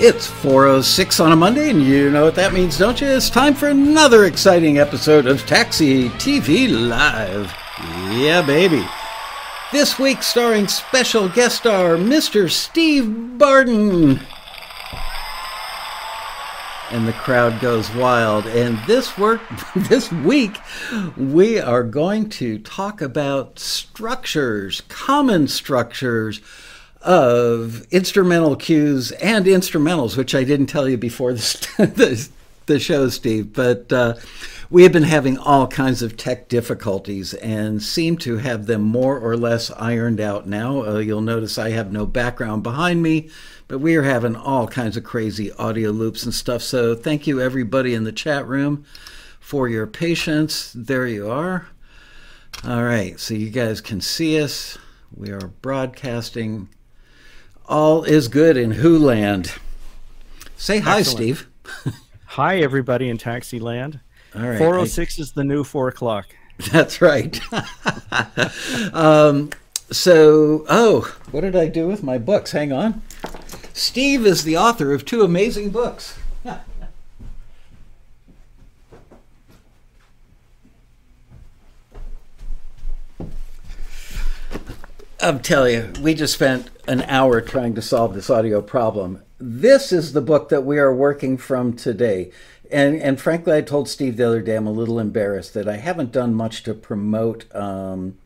It's 406 on a Monday, and you know what that means, don't you? It's time for another exciting episode of Taxi TV Live. Yeah, baby. This week, starring special guest star Mr. Steve Barden. And the crowd goes wild. And this work, this week, we are going to talk about structures, common structures of instrumental cues and instrumentals, which I didn't tell you before the, the, the show, Steve. But uh, we have been having all kinds of tech difficulties and seem to have them more or less ironed out now. Uh, you'll notice I have no background behind me, but we are having all kinds of crazy audio loops and stuff. So thank you, everybody in the chat room, for your patience. There you are. All right, so you guys can see us. We are broadcasting all is good in Who Land. Say hi, Excellent. Steve. hi, everybody in Taxi Land. All right. 406 I, is the new 4 o'clock. That's right. um, so, oh, what did I do with my books? Hang on. Steve is the author of two amazing books. I'm telling you, we just spent an hour trying to solve this audio problem. This is the book that we are working from today. And, and frankly, I told Steve the other day I'm a little embarrassed that I haven't done much to promote um,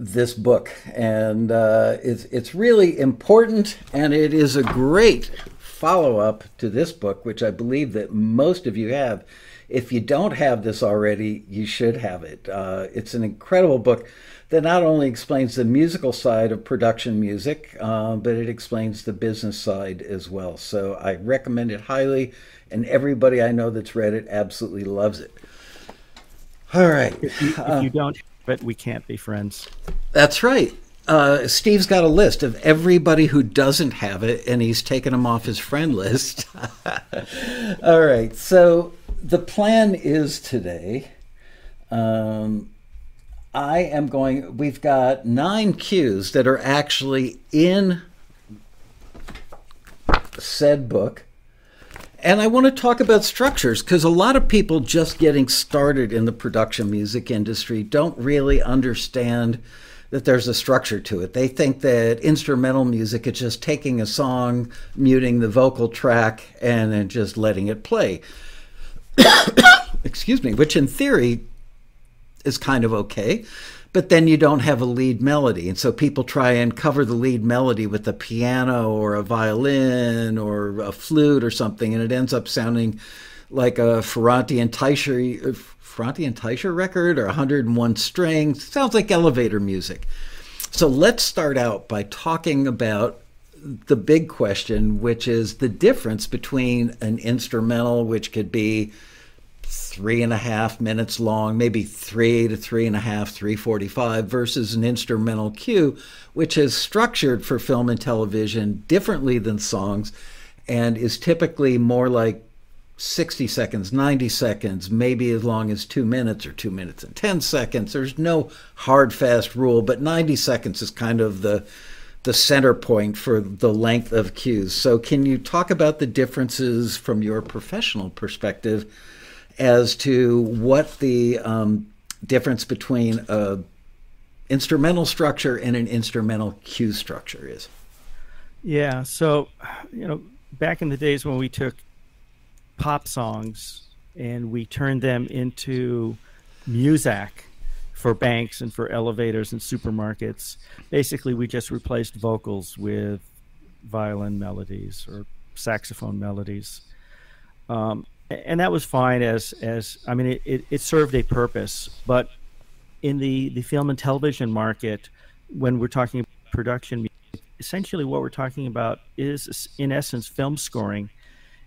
this book. And uh, it's, it's really important, and it is a great follow up to this book, which I believe that most of you have. If you don't have this already, you should have it. Uh, it's an incredible book that not only explains the musical side of production music, uh, but it explains the business side as well. So I recommend it highly, and everybody I know that's read it absolutely loves it. All right. If you, if you don't but we can't be friends. That's right. Uh, Steve's got a list of everybody who doesn't have it, and he's taken them off his friend list. All right. So the plan is today. Um, I am going, we've got nine cues that are actually in said book. And I want to talk about structures because a lot of people just getting started in the production music industry don't really understand that there's a structure to it. They think that instrumental music is just taking a song, muting the vocal track, and then just letting it play. Excuse me, which in theory is kind of okay. But then you don't have a lead melody. And so people try and cover the lead melody with a piano or a violin or a flute or something, and it ends up sounding like a Ferrante and Teicher, uh, Ferrante and Teicher record or 101 strings. Sounds like elevator music. So let's start out by talking about the big question, which is the difference between an instrumental, which could be three and a half minutes long, maybe three to three and a half, 345, versus an instrumental cue, which is structured for film and television differently than songs and is typically more like 60 seconds, 90 seconds, maybe as long as two minutes or two minutes and 10 seconds. There's no hard, fast rule, but 90 seconds is kind of the the center point for the length of cues. So, can you talk about the differences from your professional perspective as to what the um, difference between a instrumental structure and an instrumental cue structure is. Yeah, so you know, back in the days when we took pop songs and we turned them into music for banks and for elevators and supermarkets, basically we just replaced vocals with violin melodies or saxophone melodies. Um, and that was fine as as I mean it, it, it, served a purpose, but in the the film and television market, when we're talking production, essentially what we're talking about is in essence film scoring.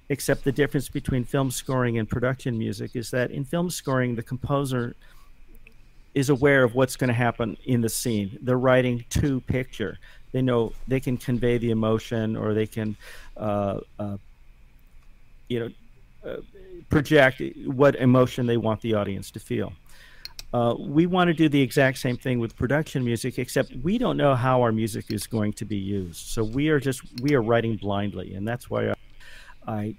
Except the difference between film scoring and production music is that in film scoring, the composer is aware of what's going to happen in the scene. They're writing to picture. They know they can convey the emotion, or they can, uh, uh, you know, project what emotion they want the audience to feel. Uh, we want to do the exact same thing with production music, except we don't know how our music is going to be used. So we are just we are writing blindly, and that's why I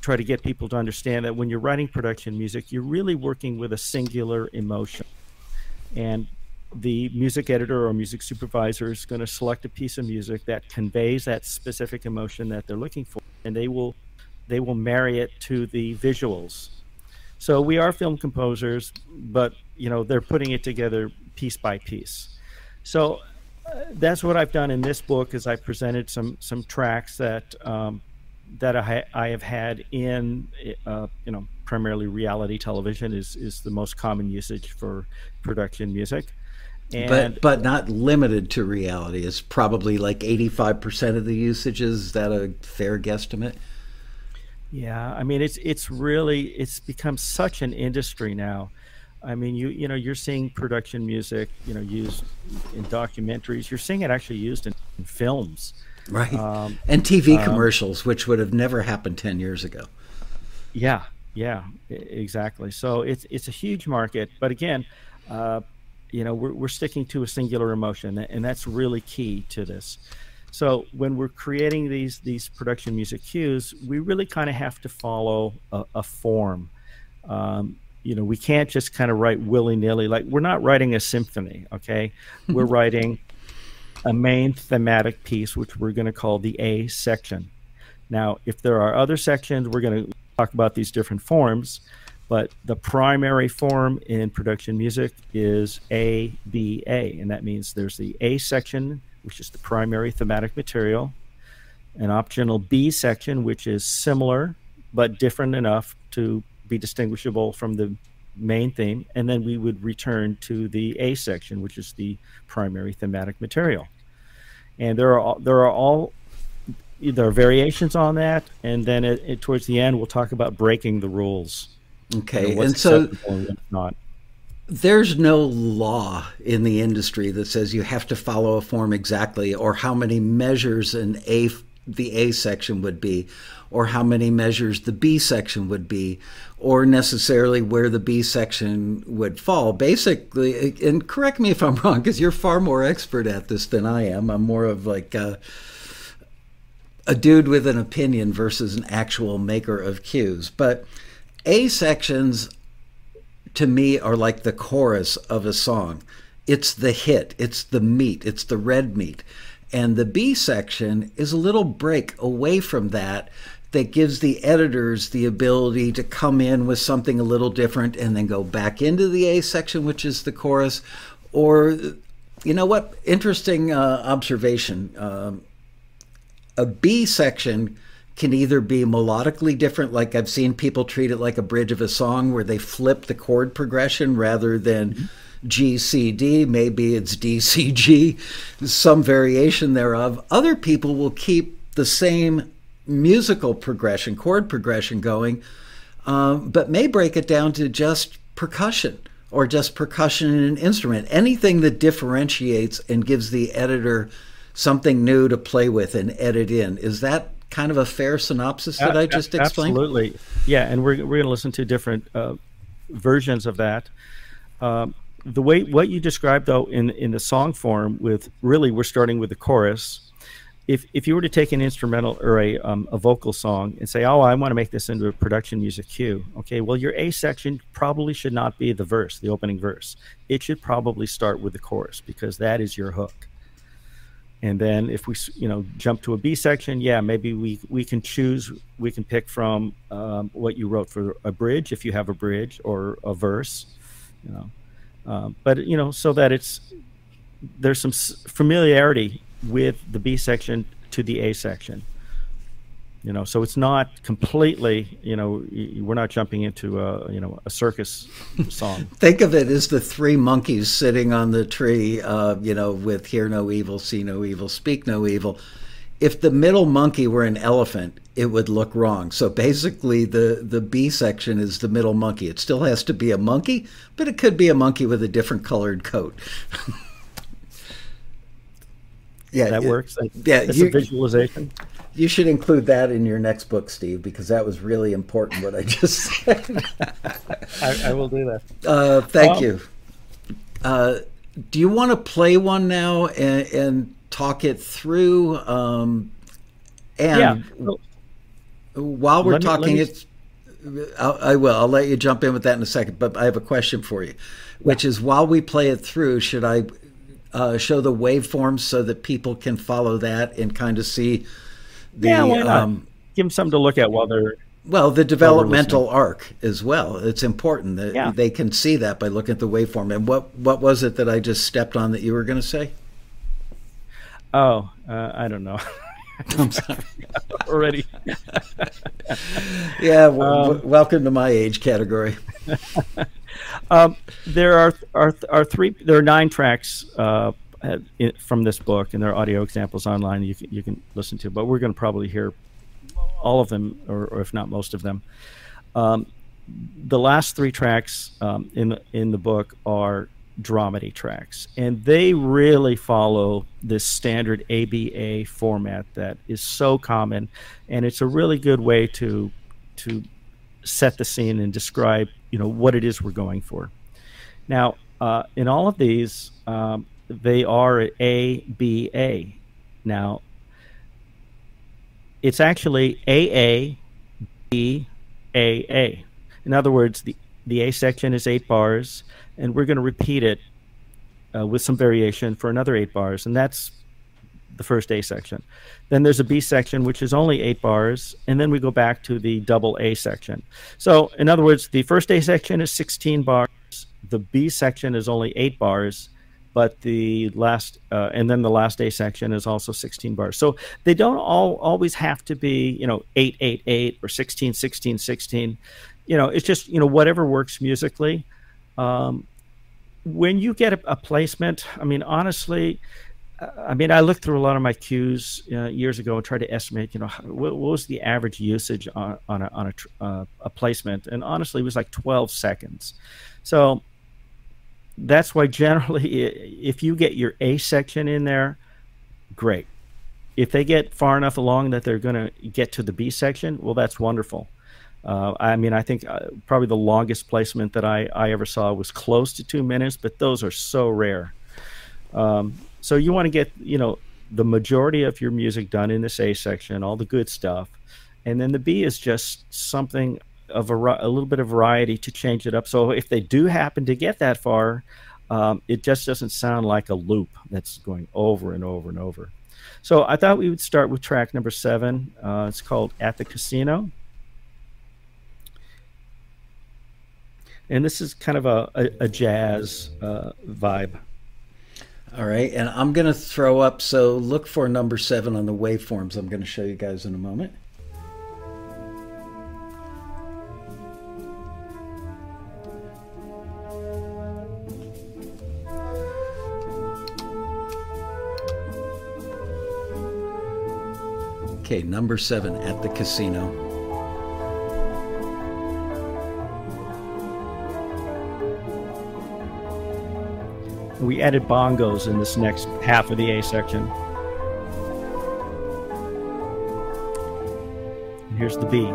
try to get people to understand that when you're writing production music, you're really working with a singular emotion. And the music editor or music supervisor is going to select a piece of music that conveys that specific emotion that they're looking for and they will they will marry it to the visuals so we are film composers but you know they're putting it together piece by piece so uh, that's what I've done in this book is I presented some some tracks that um, that I, I have had in uh, you know primarily reality television is is the most common usage for production music and but but not limited to reality. It's probably like eighty five percent of the usage. Is that a fair guesstimate? Yeah, I mean it's it's really it's become such an industry now. I mean you you know you're seeing production music you know used in documentaries. You're seeing it actually used in, in films, right? Um, and TV um, commercials, which would have never happened ten years ago. Yeah, yeah, exactly. So it's it's a huge market, but again. Uh, you know we're, we're sticking to a singular emotion and that's really key to this so when we're creating these these production music cues we really kind of have to follow a, a form um, you know we can't just kind of write willy-nilly like we're not writing a symphony okay we're writing a main thematic piece which we're going to call the a section now if there are other sections we're going to talk about these different forms but the primary form in production music is A, B, A. And that means there's the A section, which is the primary thematic material, an optional B section, which is similar but different enough to be distinguishable from the main theme. And then we would return to the A section, which is the primary thematic material. And there are all, there are all there are variations on that, and then it, it, towards the end we'll talk about breaking the rules. Okay, know, and so not. There's no law in the industry that says you have to follow a form exactly, or how many measures an A the A section would be, or how many measures the B section would be, or necessarily where the B section would fall. Basically, and correct me if I'm wrong, because you're far more expert at this than I am. I'm more of like a, a dude with an opinion versus an actual maker of cues. But a sections to me are like the chorus of a song. It's the hit, it's the meat, it's the red meat. And the B section is a little break away from that that gives the editors the ability to come in with something a little different and then go back into the A section, which is the chorus. Or, you know what? Interesting uh, observation. Um, a B section can either be melodically different, like I've seen people treat it like a bridge of a song where they flip the chord progression rather than mm-hmm. G, C, D. Maybe it's D, C, G, some variation thereof. Other people will keep the same musical progression, chord progression going, um, but may break it down to just percussion or just percussion in an instrument. Anything that differentiates and gives the editor something new to play with and edit in. Is that kind of a fair synopsis that I just explained? Absolutely. Yeah, and we're, we're going to listen to different uh, versions of that. Um, the way what you described though in in the song form with really we're starting with the chorus if if you were to take an instrumental or a um, a vocal song and say oh i want to make this into a production music cue okay well your a section probably should not be the verse the opening verse it should probably start with the chorus because that is your hook and then if we you know jump to a b section yeah maybe we we can choose we can pick from um, what you wrote for a bridge if you have a bridge or a verse you know. Um, but you know so that it's there's some familiarity with the b section to the a section you know so it's not completely you know we're not jumping into a you know a circus song. Think of it as the three monkeys sitting on the tree uh, you know with hear no evil see no evil speak no evil. If the middle monkey were an elephant it would look wrong. So basically the the b section is the middle monkey. It still has to be a monkey but it could be a monkey with a different colored coat. Yeah that works? Yeah it's a visualization you should include that in your next book, Steve, because that was really important. What I just said. I, I, will do that. Uh, thank um, you. Uh, do you want to play one now and, and talk it through? Um, and yeah. So, while we're me, talking, me... it's. I'll, I will. I'll let you jump in with that in a second. But I have a question for you, which is while we play it through, should I uh, show the waveforms so that people can follow that and kind of see the yeah, why not? Um, give them something to look at while they're well the developmental arc as well. It's important that yeah. they can see that by looking at the waveform. And what what was it that i just stepped on that you were going to say? Oh uh, i don't know. I'm sorry. Already. Yeah w- um, w- welcome to my age category. Um, there are, are are three there are nine tracks uh, from this book, and there are audio examples online you can, you can listen to. But we're going to probably hear all of them, or, or if not most of them. Um, the last three tracks um, in in the book are dramedy tracks, and they really follow this standard ABA format that is so common, and it's a really good way to to set the scene and describe you know what it is we're going for. Now, uh, in all of these, um, they are A B A. Now, it's actually A A B A A. In other words, the the A section is eight bars, and we're going to repeat it uh, with some variation for another eight bars, and that's the first A section. Then there's a B section, which is only eight bars, and then we go back to the double A section. So, in other words, the first A section is 16 bars, the B section is only eight bars, but the last uh, and then the last A section is also 16 bars. So they don't all always have to be you know 8 8 8 or 16 16 16. You know, it's just you know whatever works musically. Um, when you get a, a placement, I mean, honestly, I mean, I looked through a lot of my cues uh, years ago and tried to estimate, you know, what, what was the average usage on, on a, on a, uh, a, placement, and honestly, it was like 12 seconds. So that's why generally, if you get your A section in there, great. If they get far enough along that they're going to get to the B section, well, that's wonderful. Uh, I mean, I think uh, probably the longest placement that I, I ever saw was close to two minutes, but those are so rare. Um, so you want to get, you know, the majority of your music done in this A section, all the good stuff. And then the B is just something a, a little bit of variety to change it up. So if they do happen to get that far, um, it just doesn't sound like a loop that's going over and over and over. So I thought we would start with track number seven. Uh, it's called At the Casino. And this is kind of a, a, a jazz uh, vibe. All right, and I'm going to throw up, so look for number seven on the waveforms I'm going to show you guys in a moment. Okay, number seven at the casino. We added bongos in this next half of the A section. And here's the B.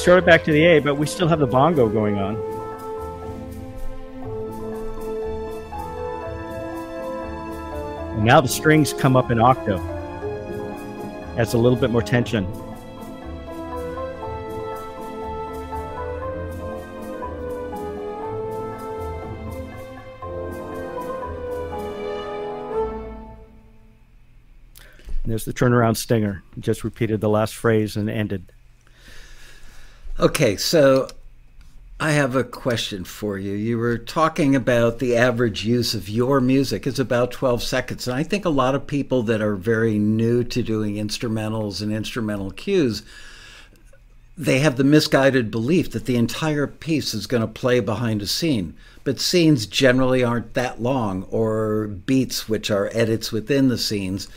we it back to the A, but we still have the bongo going on. And now the strings come up in octave. Adds a little bit more tension. there's the turnaround stinger. Just repeated the last phrase and ended. Okay, so I have a question for you. You were talking about the average use of your music is about 12 seconds. And I think a lot of people that are very new to doing instrumentals and instrumental cues, they have the misguided belief that the entire piece is going to play behind a scene. But scenes generally aren't that long, or beats, which are edits within the scenes,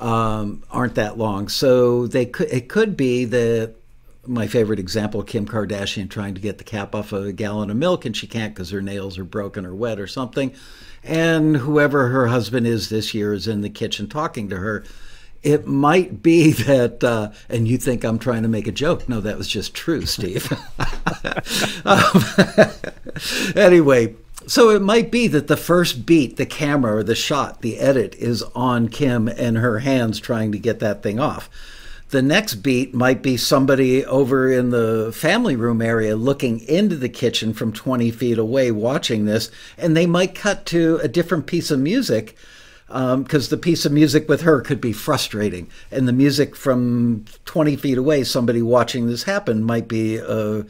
um, aren't that long. So they could, it could be that my favorite example Kim Kardashian trying to get the cap off of a gallon of milk and she can't because her nails are broken or wet or something. And whoever her husband is this year is in the kitchen talking to her. It might be that, uh, and you think I'm trying to make a joke. No, that was just true, Steve. um, anyway, so it might be that the first beat, the camera or the shot, the edit is on Kim and her hands trying to get that thing off. The next beat might be somebody over in the family room area looking into the kitchen from 20 feet away watching this, and they might cut to a different piece of music because um, the piece of music with her could be frustrating, and the music from 20 feet away, somebody watching this happen, might be a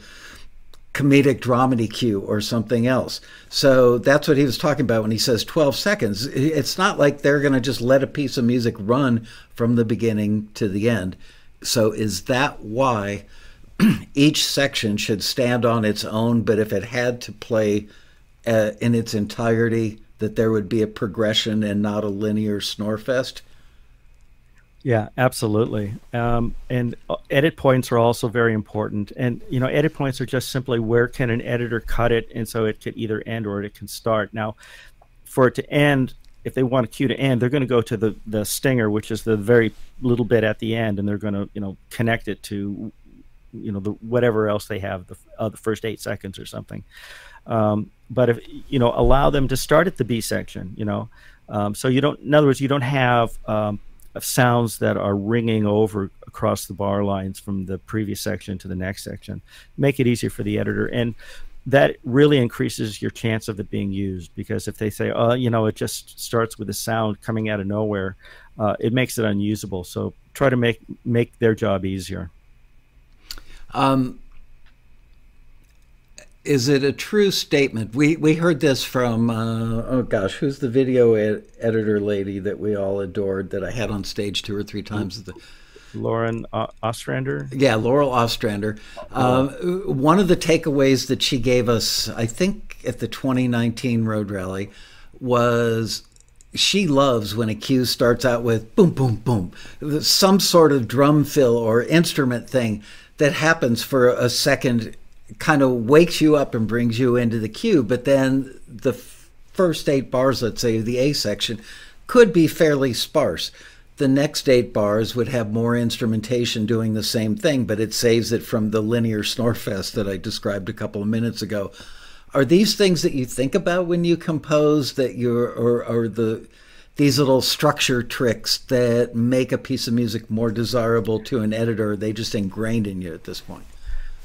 comedic dramedy cue or something else. So that's what he was talking about when he says 12 seconds. It's not like they're going to just let a piece of music run from the beginning to the end. So is that why each section should stand on its own, but if it had to play uh, in its entirety, that there would be a progression and not a linear snore fest? Yeah, absolutely. Um, and uh, edit points are also very important. And you know, edit points are just simply where can an editor cut it, and so it could either end or it can start. Now, for it to end, if they want a cue to end, they're going to go to the the stinger, which is the very little bit at the end, and they're going to you know connect it to you know the whatever else they have the uh, the first eight seconds or something. Um, but if you know allow them to start at the B section, you know, um, so you don't. In other words, you don't have um, sounds that are ringing over across the bar lines from the previous section to the next section. Make it easier for the editor and that really increases your chance of it being used because if they say, oh, you know, it just starts with a sound coming out of nowhere, uh, it makes it unusable. So try to make make their job easier. Um, is it a true statement? We we heard this from uh, oh gosh, who's the video ed- editor lady that we all adored that I had on stage two or three times? The, Lauren Ostrander. Yeah, Laurel Ostrander. Um, one of the takeaways that she gave us, I think, at the 2019 Road Rally, was she loves when a cue starts out with boom, boom, boom, some sort of drum fill or instrument thing that happens for a second kind of wakes you up and brings you into the cue. But then the first eight bars, let's say the A section, could be fairly sparse. The next eight bars would have more instrumentation doing the same thing, but it saves it from the linear snorefest that I described a couple of minutes ago. Are these things that you think about when you compose that you're or, or the these little structure tricks that make a piece of music more desirable to an editor? they just ingrained in you at this point?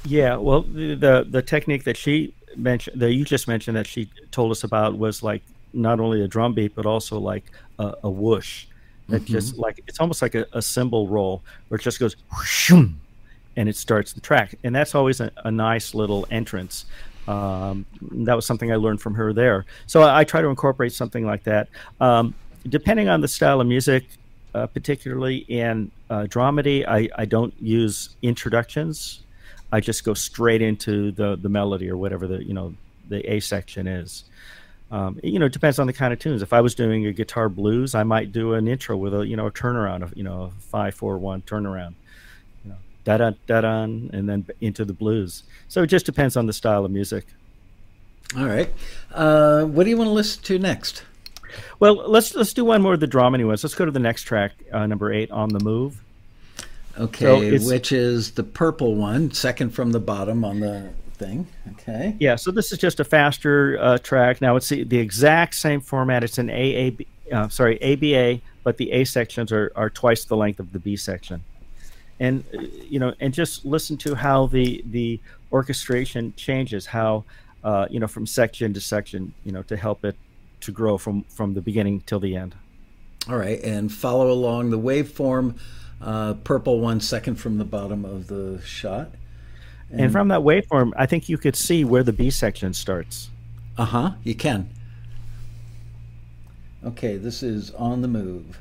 Yeah, well, the the technique that she mentioned, that you just mentioned, that she told us about was like not only a drum beat but also like a, a whoosh. That mm-hmm. just like it's almost like a, a cymbal roll where it just goes and it starts the track, and that's always a, a nice little entrance. Um, that was something I learned from her there. So I, I try to incorporate something like that. Um, depending on the style of music, uh, particularly in uh, dramedy, I, I don't use introductions I just go straight into the the melody or whatever the you know the A section is. Um, you know, it depends on the kind of tunes. If I was doing a guitar blues, I might do an intro with a you know a turnaround of you know five four one turnaround, you know da da da da, and then into the blues. So it just depends on the style of music. All right, uh, what do you want to listen to next? Well, let's let's do one more of the dramedy ones. Let's go to the next track, uh, number eight, on the move. Okay, so which is the purple one, second from the bottom on the thing. Okay. Yeah, so this is just a faster uh, track. Now it's the, the, exact same format. It's an AAB, uh, sorry, ABA, but the A sections are, are twice the length of the B section. And uh, you know, and just listen to how the the orchestration changes, how uh, you know from section to section, you know, to help it to grow from from the beginning till the end. All right, and follow along the waveform uh, purple one second from the bottom of the shot. And, and from that waveform, I think you could see where the B section starts. Uh huh, you can. Okay, this is on the move.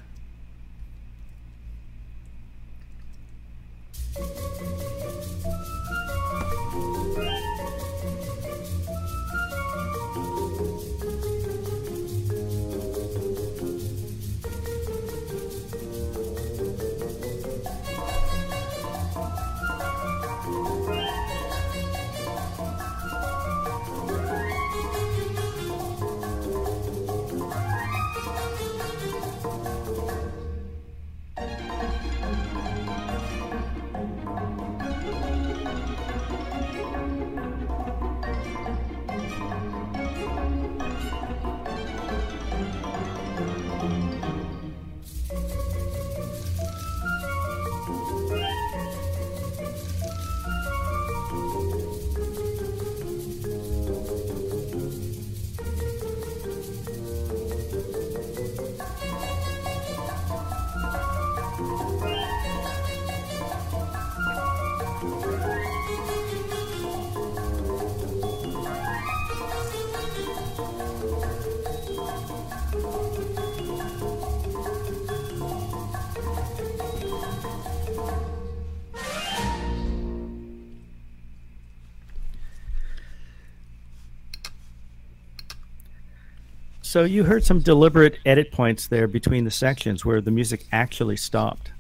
So you heard some deliberate edit points there between the sections where the music actually stopped,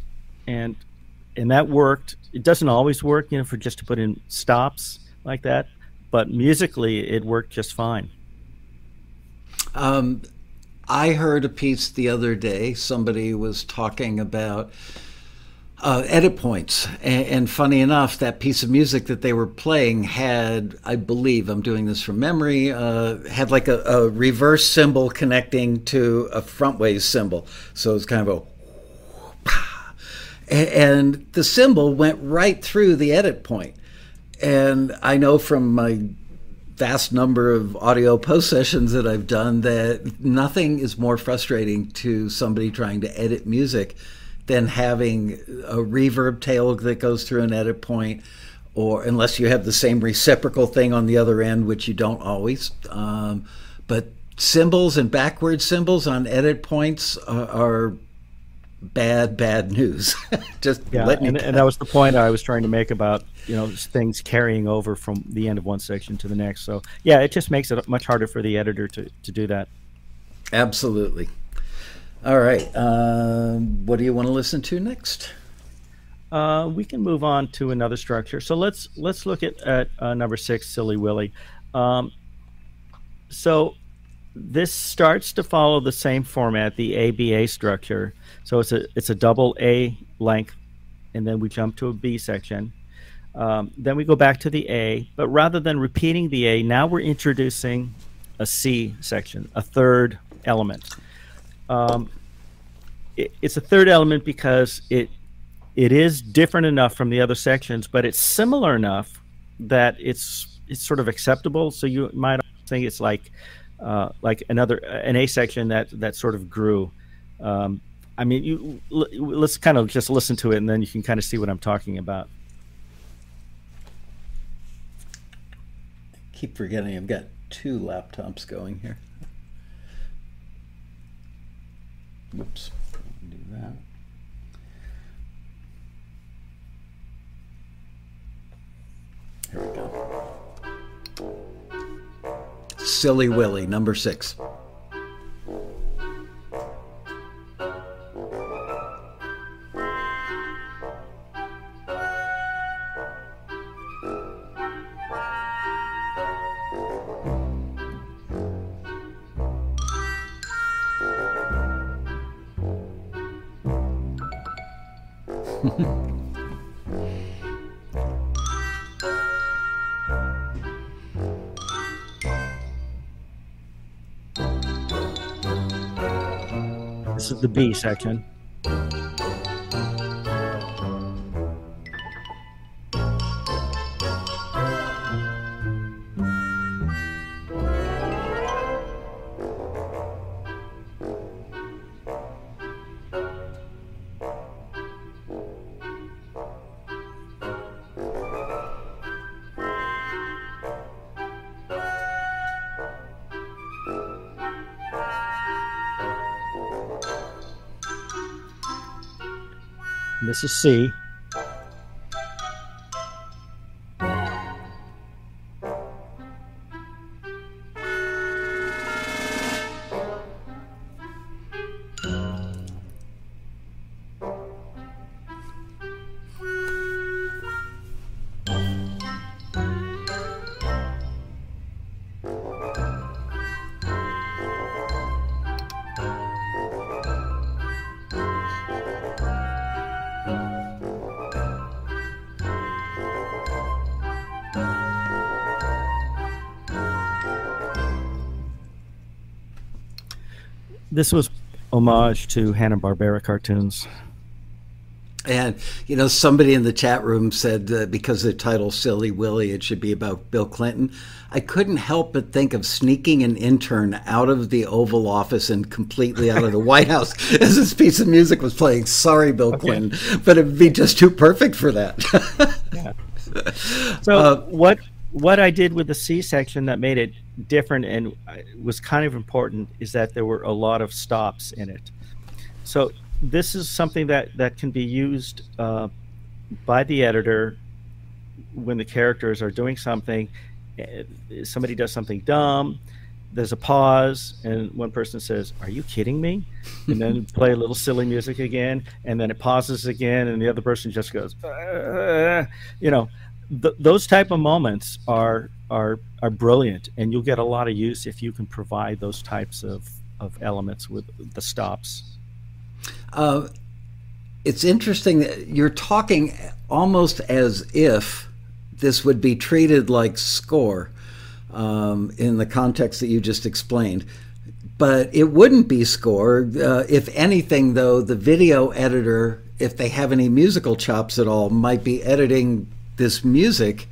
and and that worked. It doesn't always work, you know, for just to put in stops like that, but musically it worked just fine. Um, I heard a piece the other day. Somebody was talking about uh, edit points. And, and, funny enough, that piece of music that they were playing had, I believe, I'm doing this from memory, uh, had like a, a, reverse cymbal connecting to a frontways cymbal. So it's kind of a. And the cymbal went right through the edit point. And I know from my vast number of audio post sessions that I've done that nothing is more frustrating to somebody trying to edit music than having a reverb tail that goes through an edit point or unless you have the same reciprocal thing on the other end, which you don't always. Um, but cymbals and backward cymbals on edit points are, are bad, bad news. Just yeah, and, and, that was the point I was trying to make about you know things carrying over from the end of one section to the next. So yeah, it just makes it much harder for the editor to to do that. Absolutely. All right. Um, what do you want to listen to next? Uh, we can move on to another structure. So let's let's look at, at uh, number six, Silly Willy. Um, so this starts to follow the same format, the ABA structure. So it's a it's a double A length, and then we jump to a B section. Um, then we go back to the A, but rather than repeating the A, now we're introducing a C section, a third element. Um, it, it's a third element because it it is different enough from the other sections, but it's similar enough that it's it's sort of acceptable. So you might think it's like uh, like another an A section that that sort of grew. Um, I mean, you let's kind of just listen to it, and then you can kind of see what I'm talking about. keep forgetting I've got two laptops going here. Whoops, do that. Here we go. Silly Willy, number six. The B section. This is C. this was homage to Hanna Barbera cartoons. And you know, somebody in the chat room said that because the title "Silly Willy," it should be about Bill Clinton. I couldn't help but think of sneaking an intern out of the Oval Office and completely out of the White House as this piece of music was playing. Sorry, Bill okay. Clinton, but it'd be just too perfect for that. yeah. So, uh, what what I did with the C section that made it different and was kind of important is that there were a lot of stops in it. So this is something that that can be used uh, by the editor when the characters are doing something. Eh, somebody does something dumb, there's a pause, and one person says, "Are you kidding me?" And then play a little silly music again, and then it pauses again, and the other person just goes, uh, you know, th- those type of moments are are are brilliant, and you'll get a lot of use if you can provide those types of of elements with the stops. Uh, it's interesting that you're talking almost as if this would be treated like score um, in the context that you just explained. But it wouldn't be score. Uh, if anything, though, the video editor, if they have any musical chops at all, might be editing this music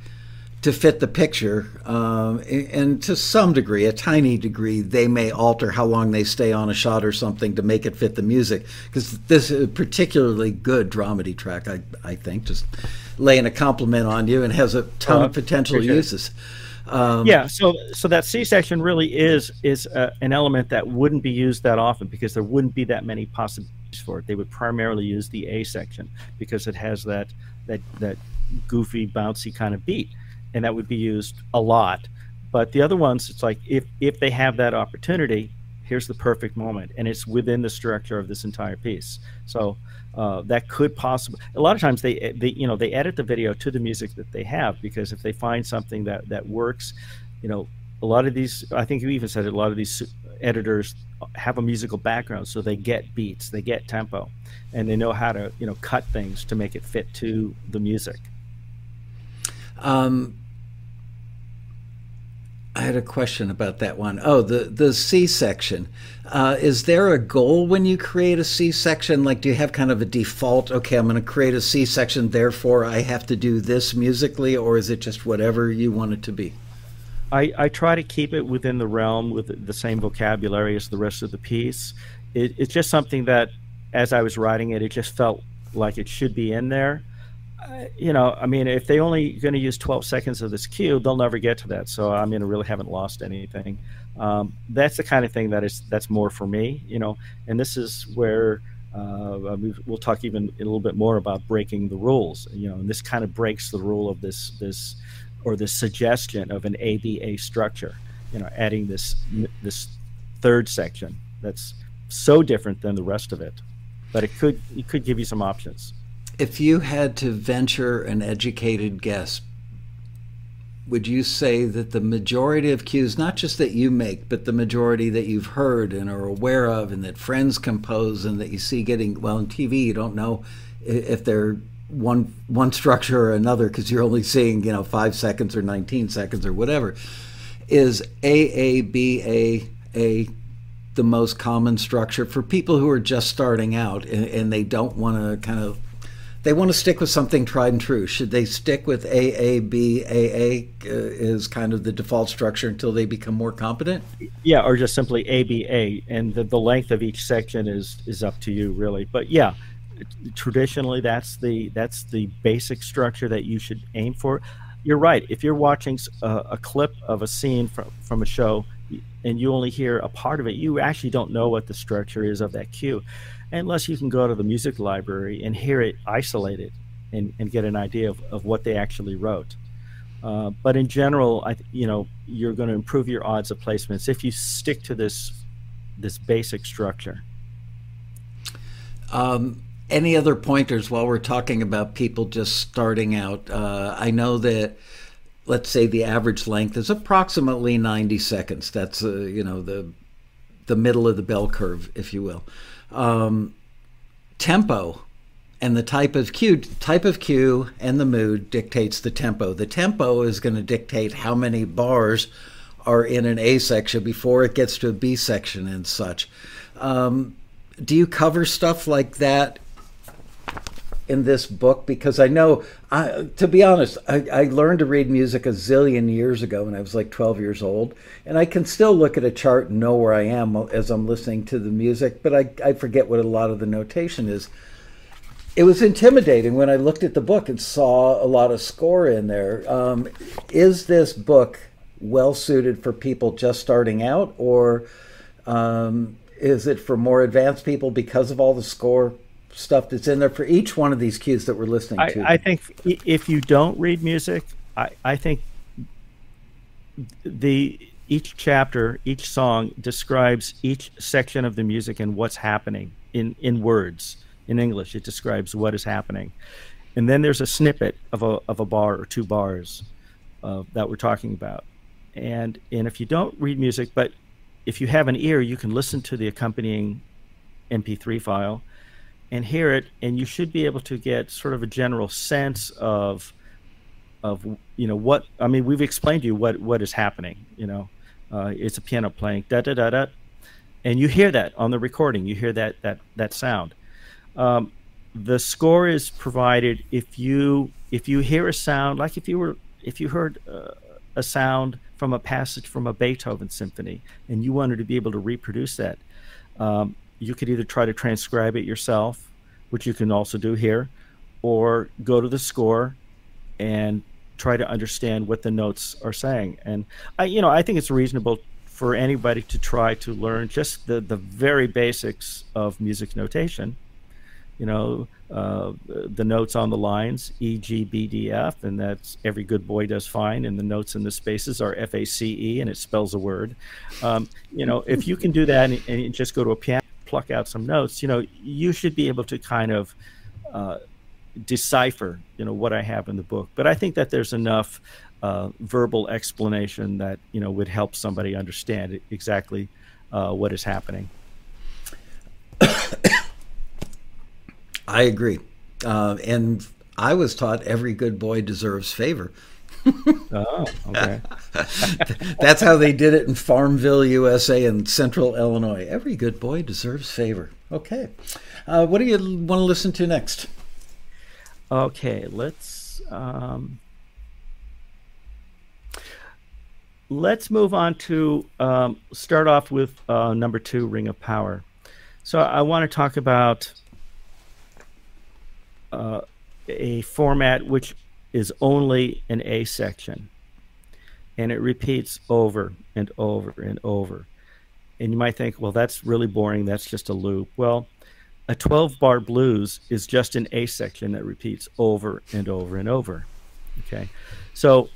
to fit the picture. Um, and to some degree, a tiny degree, they may alter how long they stay on a shot or something to make it fit the music. Because this is a particularly good dramedy track, I, I think, just laying a compliment on you and has a ton uh, of potential uses. Um, yeah, so so that C section really is is uh, an element that wouldn't be used that often because there wouldn't be that many possibilities for it. They would primarily use the A section because it has that that that goofy, bouncy kind of beat, and that would be used a lot. But the other ones, it's like if if they have that opportunity, here's the perfect moment, and it's within the structure of this entire piece. So uh, that could possibly a lot of times they they you know they edit the video to the music that they have because if they find something that that works you know a lot of these i think you even said it, a lot of these editors have a musical background so they get beats they get tempo and they know how to you know cut things to make it fit to the music um, I had a question about that one. Oh, the the C section. Uh, is there a goal when you create a C section? Like, do you have kind of a default? Okay, I'm going to create a C section, therefore I have to do this musically, or is it just whatever you want it to be? I, I try to keep it within the realm with the same vocabulary as the rest of the piece. It, it's just something that, as I was writing it, it just felt like it should be in there you know, I mean, if they only going to use 12 seconds of this cue, they'll never get to that. So I mean, I really haven't lost anything. Um, that's the kind of thing that is that's more for me, you know. And this is where uh, we'll talk even a little bit more about breaking the rules, you know. And this kind of breaks the rule of this this or this suggestion of an ABA structure, you know, adding this this third section that's so different than the rest of it, but it could it could give you some options if you had to venture an educated guess, would you say that the majority of cues, not just that you make, but the majority that you've heard and are aware of and that friends compose and that you see getting, well, on TV, you don't know if they're one one structure or another because you're only seeing, you know, five seconds or 19 seconds or whatever, is AABA a the most common structure for people who are just starting out and, and they don't want to kind of they want to stick with something tried and true. Should they stick with AABAA uh, is kind of the default structure until they become more competent? Yeah, or just simply ABA, and the, the length of each section is is up to you, really. But yeah, traditionally that's the that's the basic structure that you should aim for. You're right. If you're watching a, a clip of a scene from from a show, and you only hear a part of it, you actually don't know what the structure is of that cue unless you can go to the music library and hear it isolated and, and get an idea of, of what they actually wrote. Uh, but in general, I, you know, you're going to improve your odds of placements if you stick to this this basic structure. Um, any other pointers while we're talking about people just starting out? Uh, I know that, let's say, the average length is approximately 90 seconds. That's uh, you know the the middle of the bell curve, if you will um, tempo and the type of cue type of cue and the mood dictates the tempo. The tempo is going to dictate how many bars are in an a section before it gets to a b section and such. Um, do you cover stuff like that in this book because I know, I, to be honest, I, I, learned to read music a zillion years ago when I was like 12 years old. And I can still look at a chart and know where I am as I'm listening to the music, but I, I forget what a lot of the notation is. It was intimidating when I looked at the book and saw a lot of score in there. Um, is this book well suited for people just starting out, or um, is it for more advanced people because of all the score stuff that's in there for each one of these cues that we're listening I, to. I think if you don't read music, I, I think the each chapter, each song describes each section of the music and what's happening in, in words. In English, it describes what is happening. And then there's a snippet of a, of a bar or two bars uh, that we're talking about. And, and if you don't read music, but if you have an ear, you can listen to the accompanying MP3 file and hear it, and you should be able to get sort of a general sense of of you know what I mean. We've explained to you what what is happening. You know, uh, it's a piano playing da da da da, and you hear that on the recording. You hear that that that sound. Um, the score is provided if you if you hear a sound like if you were if you heard uh, a sound from a passage from a Beethoven symphony and you wanted to be able to reproduce that. Um, you could either try to transcribe it yourself, which you can also do here, or go to the score and try to understand what the notes are saying. And I, you know, I think it's reasonable for anybody to try to learn just the the very basics of music notation. You know, uh, the notes on the lines E, G, B, D, F, and that's every good boy does fine. And the notes in the spaces are F, A, C, E, and it spells a word. Um, you know, if you can do that and, and, just go to a piano, pluck out some notes, you know, you should be able to kind of uh, decipher, you know, what I have in the book. But I think that there's enough uh, verbal explanation that you know would help somebody understand exactly uh, what is happening. I agree, uh, and I was taught every good boy deserves favor. oh, okay. That's how they did it in Farmville, USA, and Central Illinois. Every good boy deserves favor. Okay, uh, what do you want to listen to next? Okay, let's um, let's move on to um, start off with uh, number two, Ring of Power. So I want to talk about uh, a format which is only an A section, and it repeats over and over and over. And you might think, well, that's really boring. That's just a loop. Well, a 12 bar blues is just an A section that repeats over and over and over. Okay. So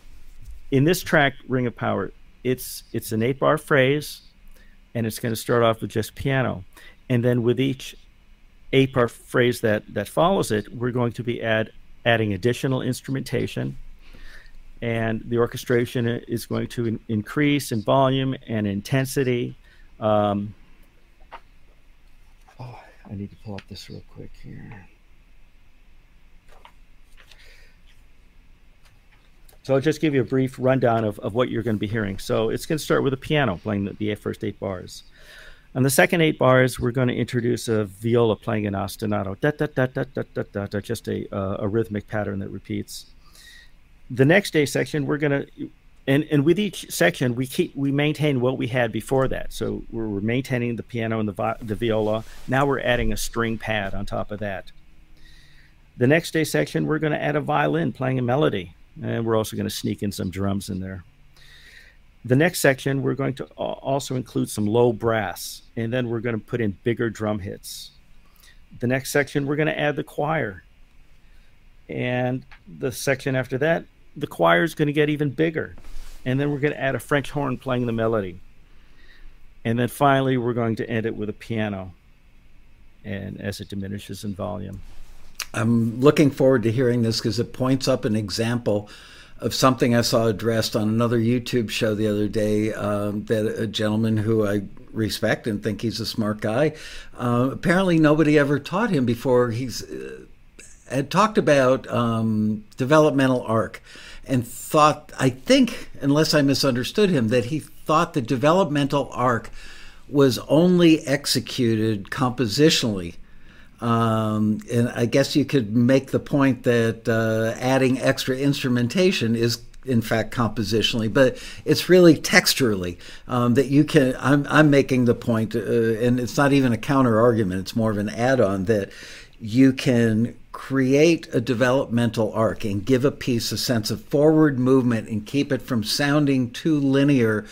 in this track, Ring of Power, it's it's an eight bar phrase and it's going to start off with just piano. And then with each eight bar phrase that, that follows it, we're going to be add adding additional instrumentation and the orchestration is going to in, increase in volume and intensity. Um, I need to pull up this real quick here. So I'll just give you a brief rundown of, of what you're going to be hearing. So it's going to start with a piano playing the, the first eight bars. And the second eight bars, we're going to introduce a viola playing an ostinato, da da da da da da da, da just a, a rhythmic pattern that repeats. The next day section, we're going to, and, and with each section, we keep we maintain what we had before that. So we're, maintaining the piano and the, vi- the viola. Now we're adding a string pad on top of that. The next day section, we're going to add a violin playing a melody, and we're also going to sneak in some drums in there. The next section, we're going to uh, also include some low brass and then we're going to put in bigger drum hits the next section we're going to add the choir and the section after that the choir is going to get even bigger and then we're going to add a French horn playing the melody. And then finally, we're going to end it with a piano, and as it diminishes in volume. I'm looking forward to hearing this because it points up an example of something I saw addressed on another YouTube show the other day. Um, that a gentleman who I respect and think he's a smart guy, uh, apparently nobody ever taught him before. He's uh, had talked about um, developmental arc and thought, I think, unless I misunderstood him, that he thought the developmental arc was only executed compositionally. Um, and I guess you could make the point that uh, adding extra instrumentation is in fact compositionally, but it's really texturally um, that you can. I'm, I'm making the point, uh, and it's not even a counter argument; it's more of an add-on that you can create a developmental arc and give a piece a sense of forward movement and keep it from sounding too linear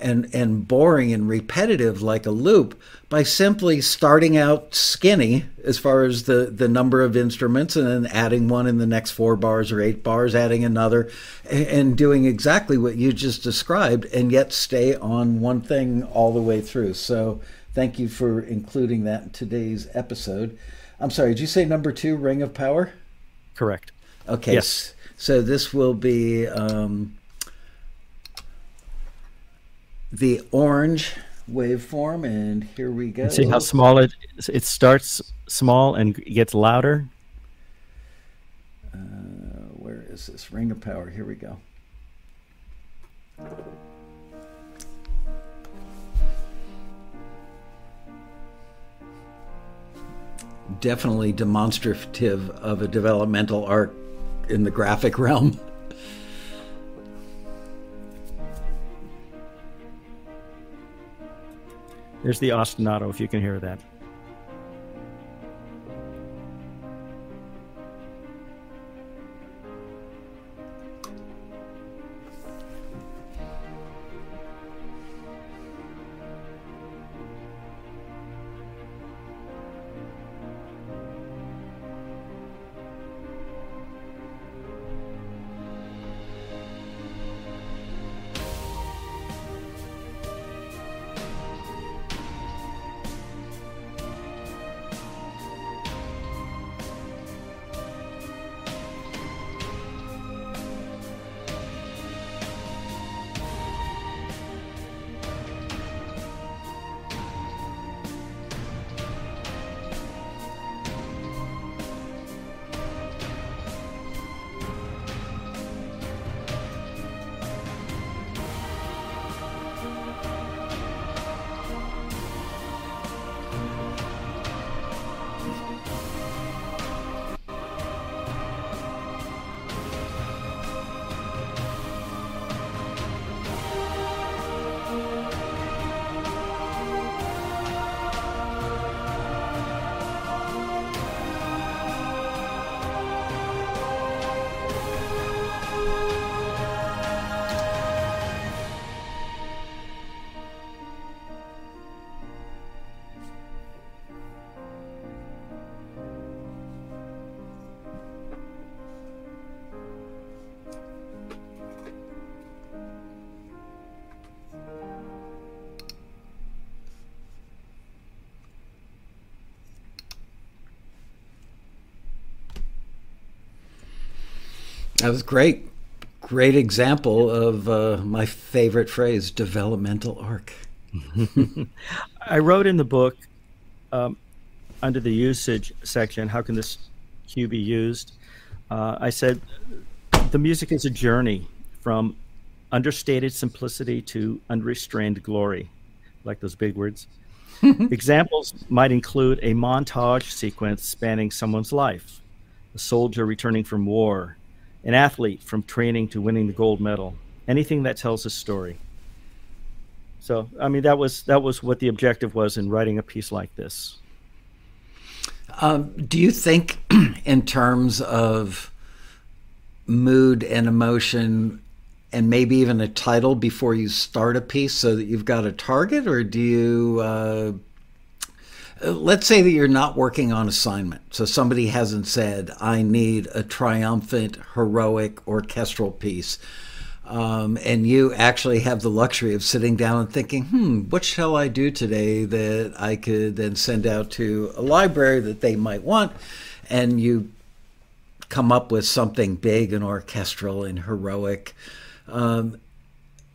and and boring and repetitive like a loop by simply starting out skinny as far as the the number of instruments and then adding one in the next four bars or eight bars adding another and doing exactly what you just described and yet stay on one thing all the way through. So thank you for including that in today's episode. I'm sorry did you say number two ring of power? Correct. Okay yes. so this will be um, the orange waveform, and here we go. See how small it it starts small and gets louder. Uh, where is this ring of power? Here we go. Definitely demonstrative of a developmental arc in the graphic realm. There's the ostinato, if you can hear that. That was great. Great example of uh, my favorite phrase, developmental arc. I wrote in the book um, under the usage section, how can this cue be used? Uh, I said the music is a journey from understated simplicity to unrestrained glory, like those big words. Examples might include a montage sequence spanning someone's life, a soldier returning from war, an athlete from training to winning the gold medal, anything that tells a story. So, I mean, that was that was what the objective was in writing a piece like this. Um, do you think, in terms of mood and emotion, and maybe even a title before you start a piece, so that you've got a target, or do you? Uh, let's say that you're not working on assignment. So somebody hasn't said, I need a triumphant, heroic orchestral piece. Um, and you actually have the luxury of sitting down and thinking, hmm, what shall I do today that I could then send out to a library that they might want? And you come up with something big and orchestral and heroic. Um,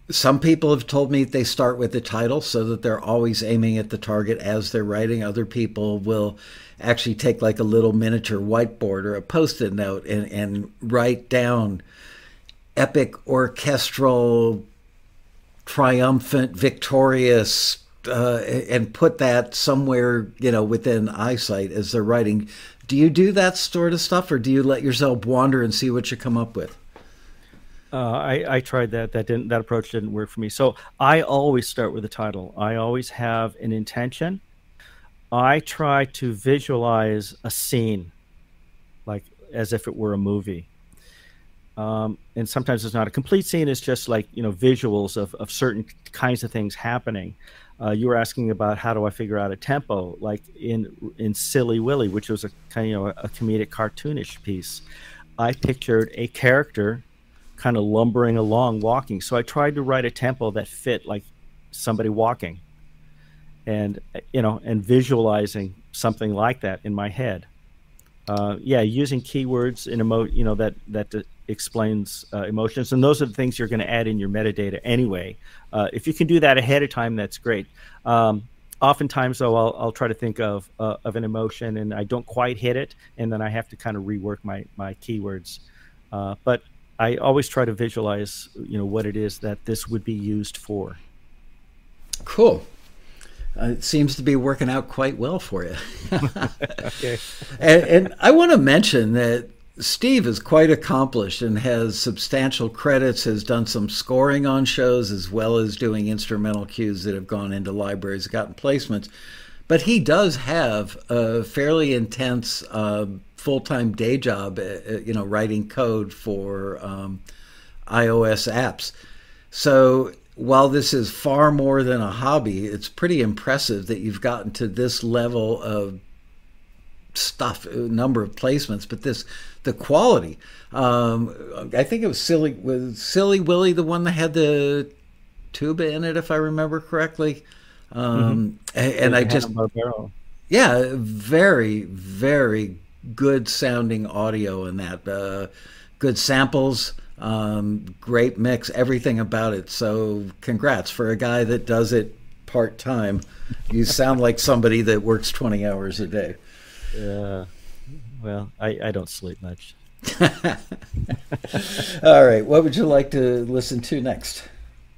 some people have told me they start with the title so that they're always aiming at the target as they're writing. Other people will actually take like a little miniature whiteboard or a post it note and, and write down epic, orchestral, triumphant, victorious, uh, and put that somewhere, you know, within eyesight as they're writing. Do you do that sort of stuff or do you let yourself wander and see what you come up with? Uh, I, I tried that. That didn't. That approach didn't work for me. So I always start with the title. I always have an intention. I try to visualize a scene, like as if it were a movie. Um, and sometimes it's not a complete scene; it's just like you know visuals of, of certain kinds of things happening. Uh, you were asking about how do I figure out a tempo, like in in Silly Willy, which was a kind of you know, a comedic cartoonish piece. I pictured a character kind of lumbering along, walking. So I tried to write a tempo that fit like somebody walking, and you know, and visualizing something like that in my head. Uh, yeah, using keywords in emo, you know, that that explains uh, emotions, and those are the things you're going to add in your metadata anyway. Uh, if you can do that ahead of time, that's great. Um, oftentimes, though, I'll, I'll, try to think of uh, of an emotion, and I don't quite hit it, and then I have to kind of rework my my keywords. Uh, but I always try to visualize, you know, what it is that this would be used for. Cool. Uh, it seems to be working out quite well for you. okay. and, and I want to mention that Steve is quite accomplished and has substantial credits, has done some scoring on shows as well as doing instrumental cues that have gone into libraries, gotten placements. But he does have a fairly intense uh, full time day job, uh, uh, you know, writing code for um, iOS apps. So while this is far more than a hobby, it's pretty impressive that you've gotten to this level of stuff, number of placements, but this the quality. Um, I think it was silly was Silly Willy the one that had the tuba in it, if I remember correctly. Um, mm-hmm. and, and I just yeah, very very good sounding audio in that. Uh, good samples, um, great mix, everything about it. So congrats for a guy that does it part time. You sound like somebody that works twenty hours a day. Yeah. Well, I, I don't sleep much. All right. What would you like to listen to next?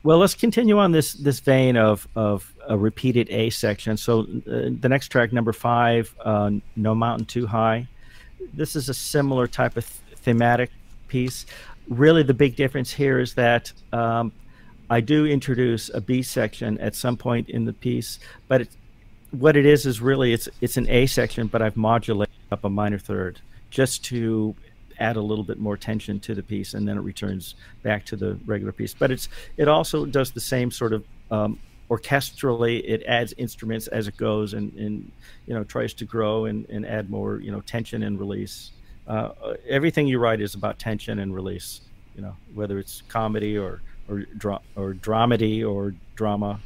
Well, let's continue on this this vein of of a repeated A section. So uh, the next track, number five, uh, "No Mountain Too High." This is a similar type of th- thematic piece. Really, the big difference here is that um, I do introduce a B section at some point in the piece, but what it is is really it's it's an A section, but I've modulated up a minor third just to add a little bit more tension to the piece, and then it returns back to the regular piece. But it's it also does the same sort of um, orchestrally. It adds instruments as it goes, and, and you know tries to grow and, and add more you know tension and release. Uh, everything you write is about tension and release. You know whether it's comedy or or dra- or dramedy or drama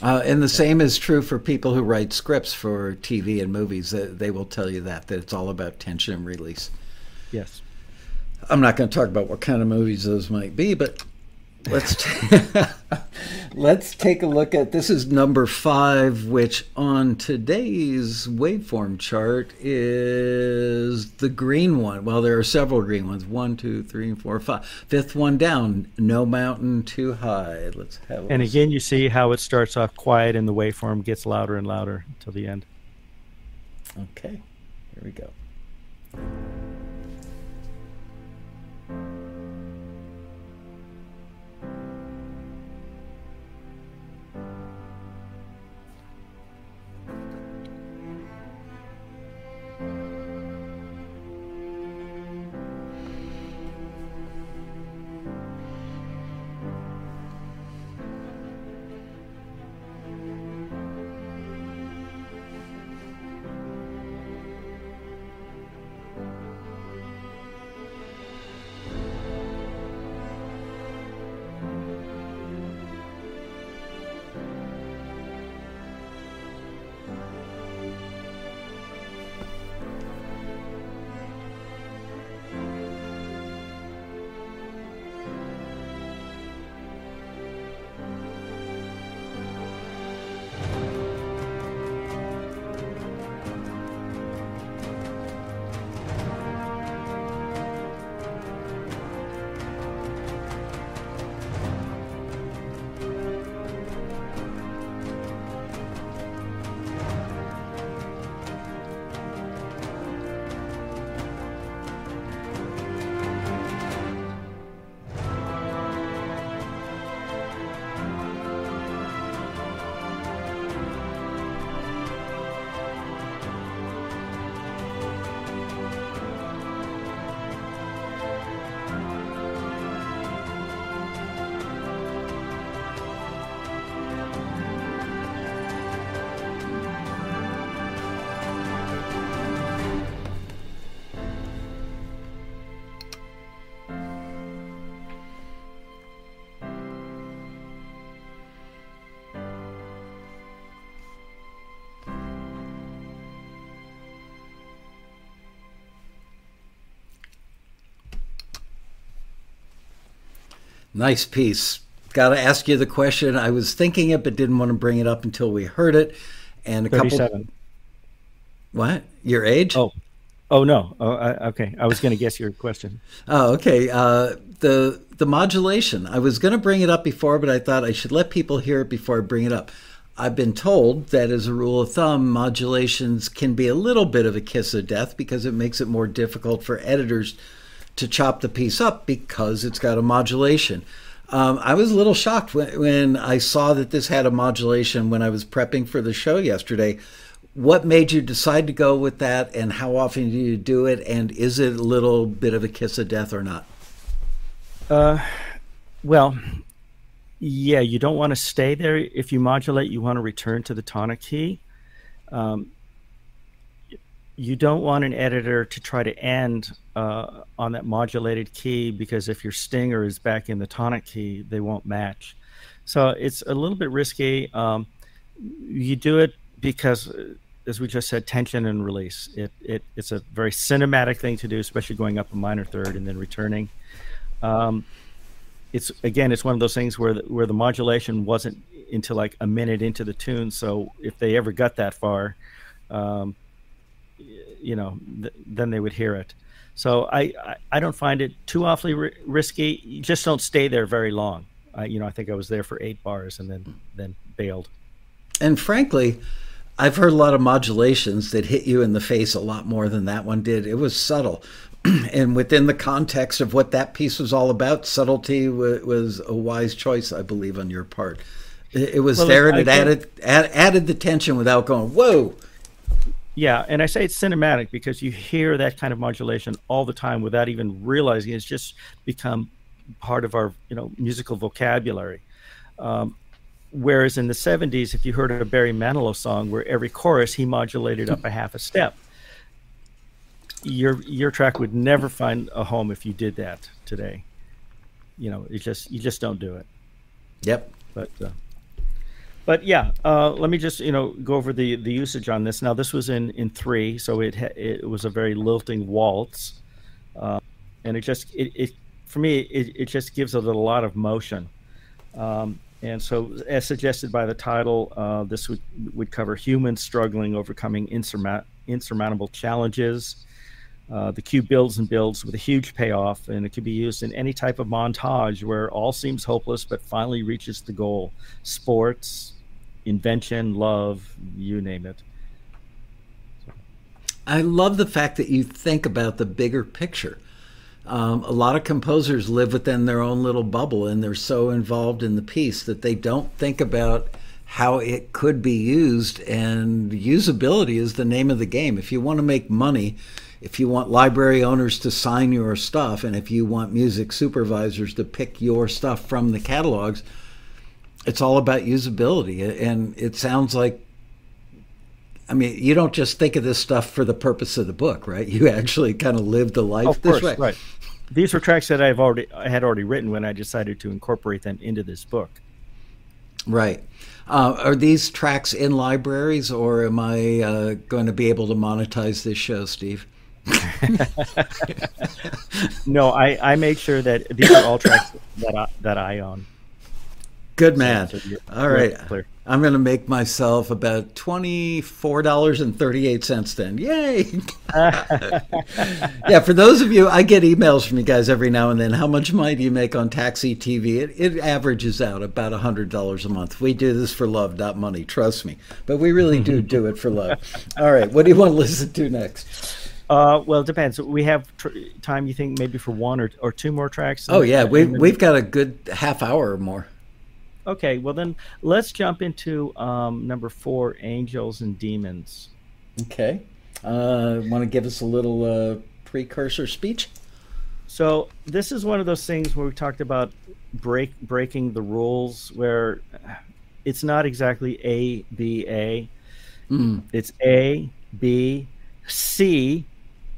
uh, and the same is true for people who write scripts for TV and movies. They they will tell you that that it's all about tension and release. Yes. I'm not going to talk about what kind of movies those might be, but let's t- let's take a look at this is number five which on today's waveform chart is the green one. Well there are several green ones. One two three four five. Fifth one down. No mountain too high. Let's have and again you see how it starts off quiet and the waveform gets louder and louder until the end. Okay here we go Nice piece. Got to ask you the question. I was thinking it, but didn't want to bring it up until we heard it. And a 37. couple. What? Your age? Oh, oh no. Oh, I, okay. I was going to guess your question. Oh, okay. Uh, the the modulation. I was going to bring it up before, but I thought I should let people hear it before I bring it up. I've been told that as a rule of thumb, modulations can be a little bit of a kiss of death because it makes it more difficult for editors to chop the piece up because it's got a modulation. Um, I was a little shocked when, when I saw that this had a modulation when I was prepping for the show yesterday. What made you decide to go with that, and how often do you do it? And is it a little bit of a kiss of death or not? Uh, well, yeah, you don't want to stay there. If you modulate, you want to return to the tonic key. Um, you don't want an editor to try to end uh, on that modulated key because if your stinger is back in the tonic key, they won't match. So it's a little bit risky. Um, you do it because, uh, as we just said, tension and release. It, it it's a very cinematic thing to do, especially going up a minor third and then returning. Um, it's again, it's one of those things where the, where the modulation wasn't until like a minute into the tune. So if they ever got that far, um, you know, th- then they would hear it. So I, I, I don't find it too awfully ri- risky. You just don't stay there very long. I, you know, I think I was there for eight bars and then then bailed. And frankly, I've heard a lot of modulations that hit you in the face a lot more than that one did. It was subtle. and within the context of what that piece was all about, subtlety w- was a wise choice, I believe, on your part. It, it was Well, there and I it think- added, add, added the tension without going, whoa. Yeah, and I say it's cinematic because you hear that kind of modulation all the time without even realizing it's just become part of our you know musical vocabulary. Um, whereas in the '70s, if you heard a Barry Manilow song where every chorus he modulated up a half a step, your your track would never find a home if you did that today. You know, it just you just don't do it. Yep. But uh, but yeah, uh, let me just you know go over the the usage on this. Now this was in in three, so it it was a very lilting waltz, uh, and it just it, it for me it, it just gives it a lot of motion. Um, and so, as suggested by the title, uh, this would would cover humans struggling overcoming insurmount, insurmountable challenges. Uh, the cue builds and builds with a huge payoff, and it could be used in any type of montage where all seems hopeless but finally reaches the goal. Sports, invention, love, you name it. I love the fact that you think about the bigger picture. Um, a lot of composers live within their own little bubble and they're so involved in the piece that they don't think about how it could be used. And usability is the name of the game. If you want to make money, if you want library owners to sign your stuff, and if you want music supervisors to pick your stuff from the catalogs, it's all about usability. And it sounds like I mean, you don't just think of this stuff for the purpose of the book, right? You actually kind of live the life of this course, way. right. These were tracks that I've already I had already written when I decided to incorporate them into this book. Right. Uh, are these tracks in libraries, or am I uh, going to be able to monetize this show, Steve? No, I, I make sure that these are all tracks that I, that I own. Good man. So you're- All right. clear. I'm going to make myself about $24.38 then. Yay. yeah, for those of you, I get emails from you guys every now and then. How much money do you make on Taxi TV? It, it averages out about $100 a month. We do this for love, not money. Trust me. But we really do do it for love. All right. What do you want to listen to next? Uh, well, it depends. We have tr- time. You think maybe for one or, or two more tracks? Oh, yeah. We, we've got a good half hour or more. Okay, well then let's jump into um, number four, Angels and Demons. Okay. Uh, want to give us a little uh, precursor speech? So this is one of those things where we talked about break breaking the rules, where it's not exactly A B A. Mm. It's A B C,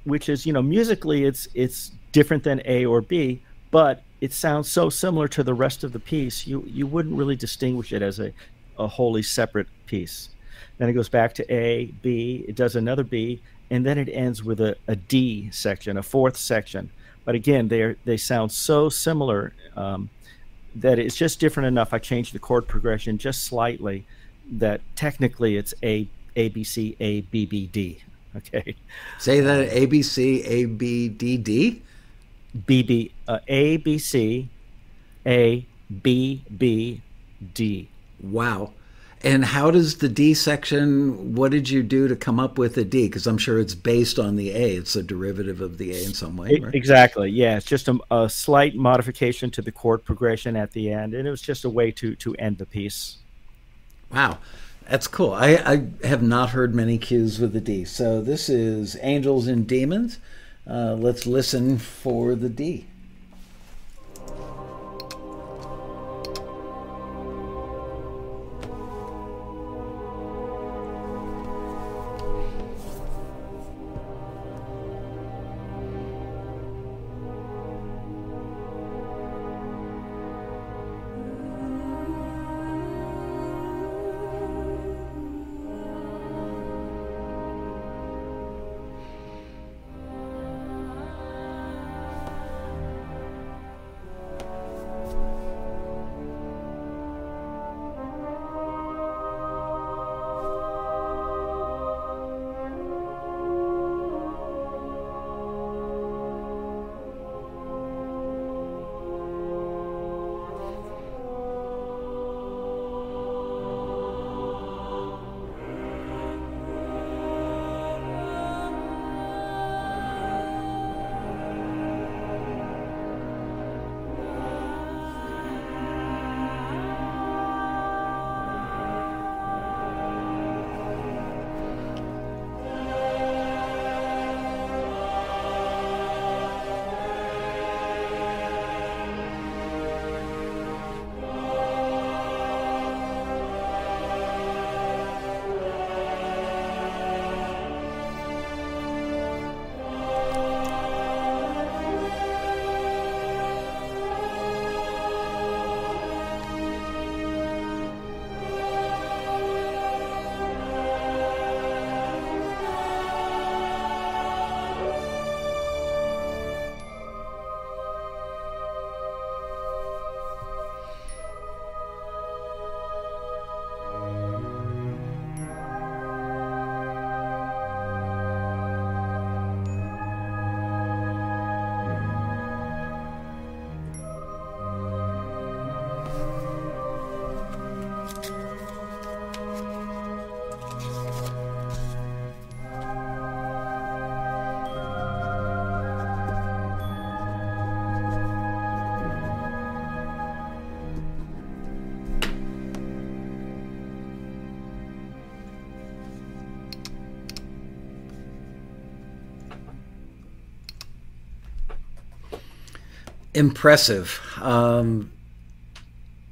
which is you know musically it's it's different than A or B, but it sounds so similar to the rest of the piece. You you wouldn't really distinguish it as a a wholly separate piece. Then it goes back to A, B, it does another B, and then it ends with a, a D section, a fourth section. But again, they they sound so similar. Um, that it's just different enough. I changed the chord progression just slightly that technically it's A A B C A B B D. Okay. Say that A B C A B D D. B B uh, A B C A B B D. Wow. And how does the D section, what did you do to come up with the D? Because I'm sure it's based on the A. It's a derivative of the A in some way. Right? Exactly. Yeah. It's just a, a, slight modification to the chord progression at the end. And it was just a way to, to end the piece. Wow. That's cool. I, I have not heard many cues with the D. So this is Angels and Demons. Uh, let's listen for the D. impressive. Um,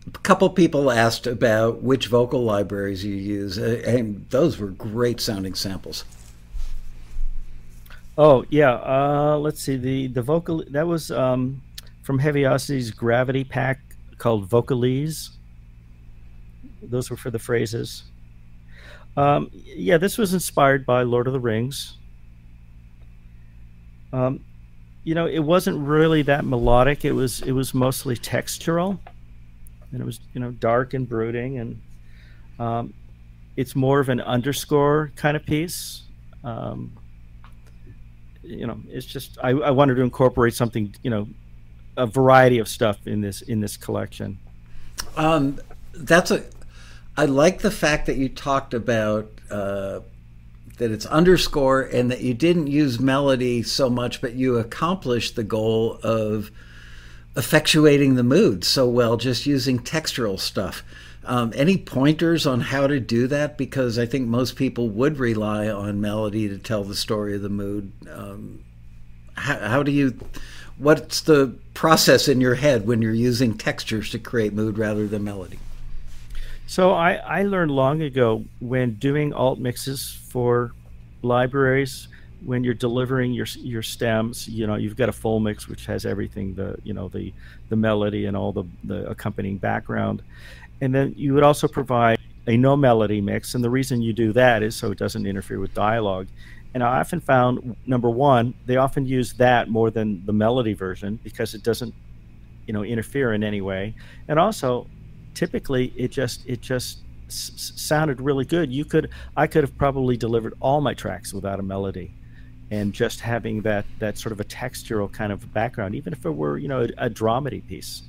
a couple people asked about which vocal libraries you use, uh, and those were great sounding samples. Oh yeah, uh, let's see the the vocal that was um, from Heavyocity's Gravity pack called Vocalise. Those were for the phrases. Um, yeah, this was inspired by Lord of the Rings. Um, you know, it wasn't really that melodic. It was it was mostly textural, and it was you know dark and brooding, and um, it's more of an underscore kind of piece. Um, you know, it's just I, I wanted to incorporate something, you know, a variety of stuff in this in this collection. Um, that's a. I like the fact that you talked about uh, that it's underscore and that you didn't use melody so much, but you accomplished the goal of effectuating the mood so well just using textural stuff. Um, any pointers on how to do that? Because I think most people would rely on melody to tell the story of the mood. Um, how, how do you? What's the process in your head when you're using textures to create mood rather than melody? So I, I learned long ago when doing alt mixes for libraries when you're delivering your your stems you know you've got a full mix which has everything the you know the the melody and all the the accompanying background. And then you would also provide a no melody mix and the reason you do that is so it doesn't interfere with dialogue. And i often found number one they often use that more than the melody version because it doesn't you know interfere in any way. And also typically it just it just sounded really good. You could i could have probably delivered all my tracks without a melody. And just having that that sort of a textural kind of background even if it were you know a, a dramedy piece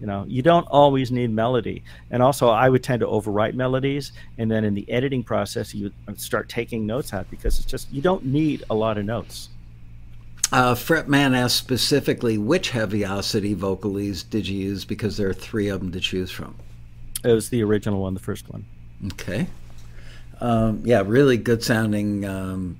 you know you don't always need melody. And also i would tend to overwrite melodies. And then in the editing process you uh, start taking notes out because it's just you don't need a lot of notes uh, Fretman asked specifically which Heavyocity vocalises did you use because there are three of them to choose from. It was the original one, the first one. Okay. Um, yeah, really good sounding. Um,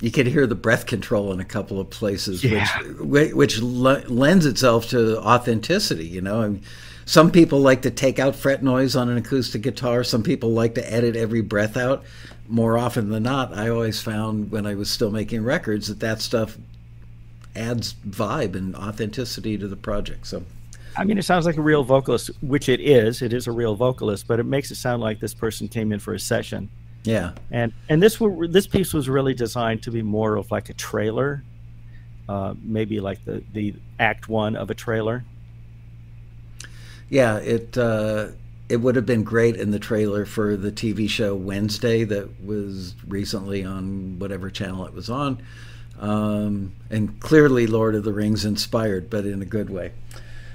you could hear the breath control in a couple of places, yeah. which which lends itself to authenticity. You know, I mean, some people like to take out fret noise on an acoustic guitar. Some people like to edit every breath out. More often than not, I always found when I was still making records that that stuff adds vibe and authenticity to the project. So, I mean, it sounds like a real vocalist, which it is. It is a real vocalist, but it makes it sound like this person came in for a session. Yeah. And and this were, this piece was really designed to be more of like a trailer, uh, maybe like the the act one of a trailer. Yeah, it uh, it would have been great in the trailer for the TV show Wednesday that was recently on whatever channel it was on um, and clearly Lord of the Rings inspired, but in a good way.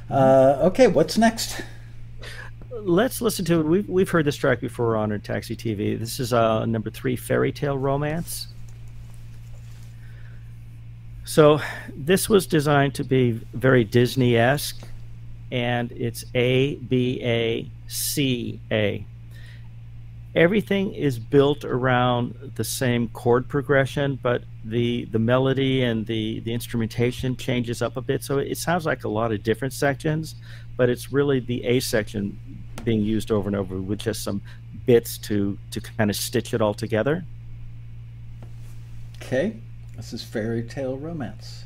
Uh, okay, what's next? Let's listen to it. We've, we've heard this track before on our Taxi TV. This is uh, number three, Fairy Tale Romance. So this was designed to be very Disney esque, and it's A, B, A, C, A everything is built around the same chord progression, but the the melody and the the instrumentation changes up a bit. So it sounds like a lot of different sections, but it's really the A section being used over and over with just some bits to to kind of stitch it all together. Okay, this is fairy tale romance.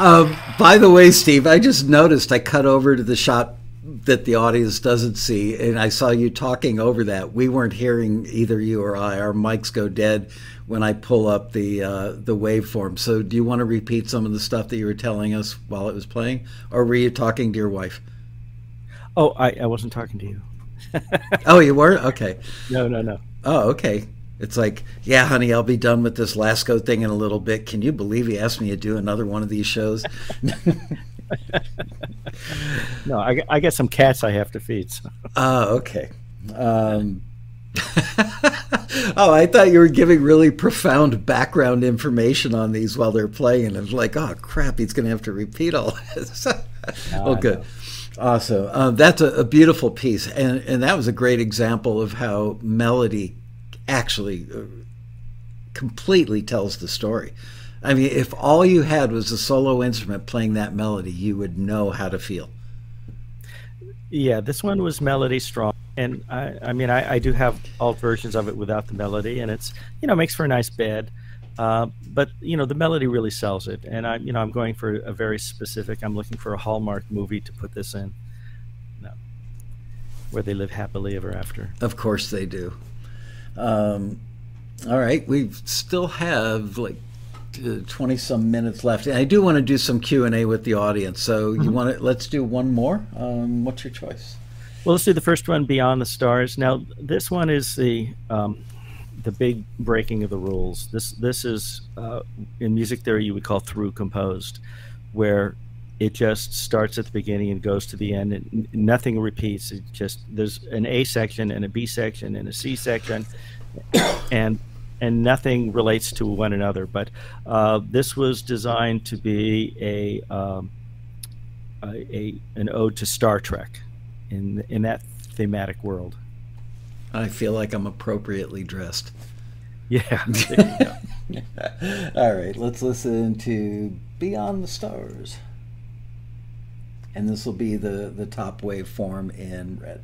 Um, by the way, Steve, I just noticed I cut over to the shot that the audience doesn't see, and I saw you talking over that. We weren't hearing either you or I. Our mics go dead when I pull up the uh, the waveform. So, do you want to repeat some of the stuff that you were telling us while it was playing, or were you talking to your wife? Oh, I, I wasn't talking to you. oh, you were okay. No, no, no. Oh, okay. It's like, yeah, honey, I'll be done with this Laskow thing in a little bit. Can you believe he asked me to do another one of these shows? no, I, I got some cats I have to feed. So. Oh, okay. Um, oh, I thought you were giving really profound background information on these while they're playing, and I was like, oh crap, he's going to have to repeat all this. oh, good. Awesome. Um, that's a, a, beautiful piece, and and that was a great example of how melody actually uh, completely tells the story. I mean, if all you had was a solo instrument playing that melody, you would know how to feel. Yeah, this one was melody strong, and I, I mean, I, I do have alt versions of it without the melody, and it's you know makes for a nice bed. Uh, but you know the melody really sells it, and I'm you know I'm going for a very specific. I'm looking for a Hallmark movie to put this in, no, where they live happily ever after. Of course they do. Um, all right, we still have like 20 some minutes left. And i do want to do some q&a with the audience so mm-hmm. you want to let's do one more? Um, what's your choice? Well let's do the first one beyond the stars. Now this one is the um, the big breaking of the rules. This this is uh, in music theory you would call through composed where it just starts at the beginning and goes to the end and nothing repeats it just there's an a section and a b section and a c section and and nothing relates to one another. But uh, this was designed to be a, um, a, a, an ode to Star Trek in in that thematic world. I feel like I'm appropriately dressed. Yeah. All right, let's listen to Beyond the Stars. And this will be the, the top wave form in red.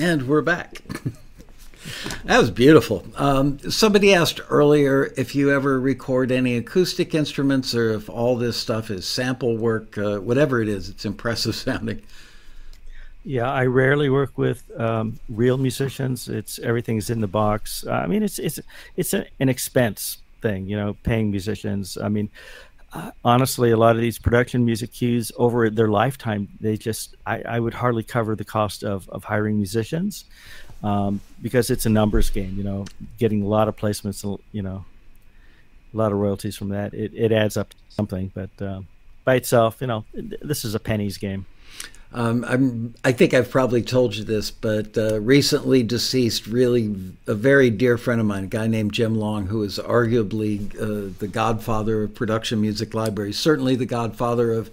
And we're back. that was beautiful. Um, somebody asked earlier if you ever record any acoustic instruments or if all this stuff is sample work, uh, whatever it is, it's impressive sounding. Yeah, I rarely work with um, real musicians. It's everything's in the box. I mean, it's it's it's an expense thing, you know, paying musicians. I mean, uh, honestly, a lot of these production music cues over their lifetime, they just I, I would hardly cover the cost of of hiring musicians um, because it's a numbers game. You know, getting a lot of placements, you know, a lot of royalties from that. It it adds up to something, but uh, by itself, you know, this is a pennies game. Um, I'm, I think I've probably told you this, but uh, recently deceased, really a very dear friend of mine, a guy named Jim Long, who is arguably uh, the godfather of production music libraries, certainly the godfather of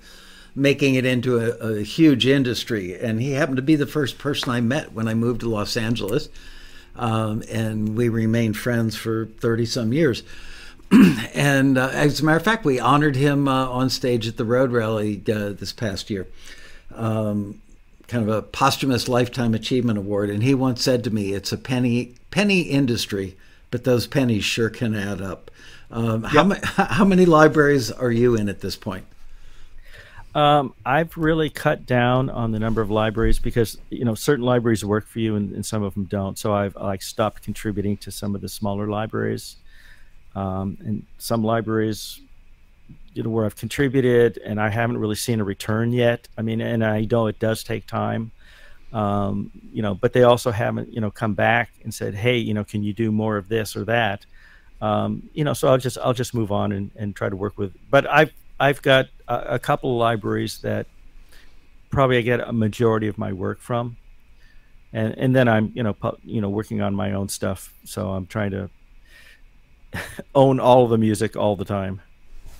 making it into a, a, huge industry. And he happened to be the first person I met when I moved to Los Angeles. um, and we remained friends for 30 some years. and uh, as a matter of fact, we honored him uh, on stage at the Road Rally uh, this past year. Um, kind of a posthumous lifetime achievement award and he once said to me it's a penny penny industry but those pennies sure can add up um, yep. how, how many libraries are you in at this point um, I've really cut down on the number of libraries because you know certain libraries work for you and, and some of them don't. So I've like stopped contributing to some of the smaller libraries, um, and some libraries, you know, where I've contributed and I haven't really seen a return yet. I mean, and I know it does take time, um, you know, but they also haven't you know come back and said, hey, you know, can you do more of this or that? Um, you know, so I'll just I'll just move on and, and try to work with. But I've I've got a, a couple of libraries that probably I get a majority of my work from, and and then I'm you know pu- you know working on my own stuff. So I'm trying to own all the music all the time.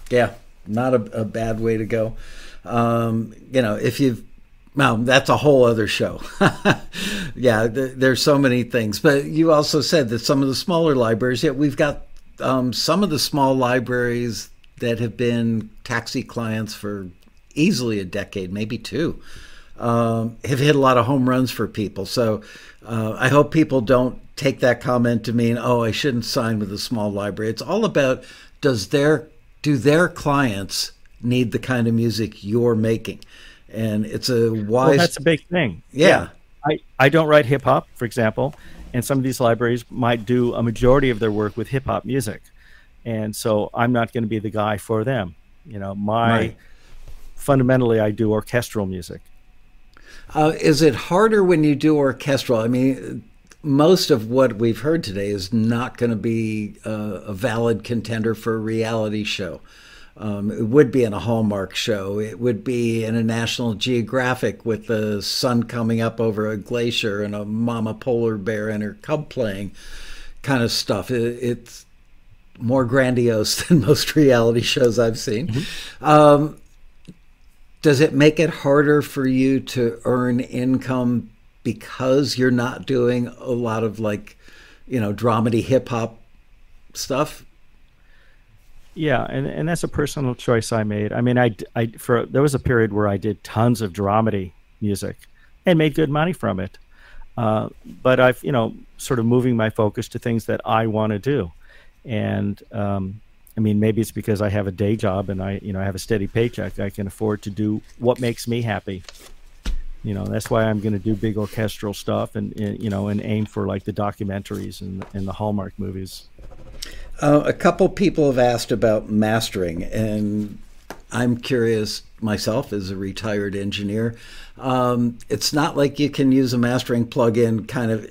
Yeah, not a, a bad way to go. Um, you know, if you've well, that's a whole other show. yeah, th- there's so many things. But you also said that some of the smaller libraries, yeah, we've got um, some of the small libraries that have been taxi clients for easily a decade, maybe two, um, have hit a lot of home runs for people. So uh, I hope people don't take that comment to mean, oh, I shouldn't sign with a small library. It's all about does their do their clients need the kind of music you're making? And it's a wise. Well, that's a big thing. Yeah. yeah. I, I don't write hip hop, for example, and some of these libraries might do a majority of their work with hip hop music and so I'm not going to be the guy for them. You know, my right. fundamentally, I do orchestral music. Uh, is it harder when you do orchestral? I mean, most of what we've heard today is not going to be uh, a valid contender for a reality show. Um, it would be in a Hallmark show. It would be in a National Geographic with the sun coming up over a glacier and a mama polar bear and her cub playing kind of stuff. It, it's more grandiose than most reality shows I've seen. Mm-hmm. Um, does it make it harder for you to earn income because you're not doing a lot of like, you know, dramedy hip hop stuff? Yeah, and, and that's a personal choice I made. I mean, I, I for there was a period where I did tons of dramedy music and made good money from it. Uh, but I've you know sort of moving my focus to things that I want to do and um, I mean, maybe it's because I have a day job and I, you know, I have a steady paycheck. I can afford to do what makes me happy. You know, that's why I'm going to do big orchestral stuff and, and, you know, and aim for like the documentaries and, and the Hallmark movies. Uh, a couple people have asked about mastering, and I'm curious myself as a retired engineer. Um, it's not like you can use a mastering plugin kind of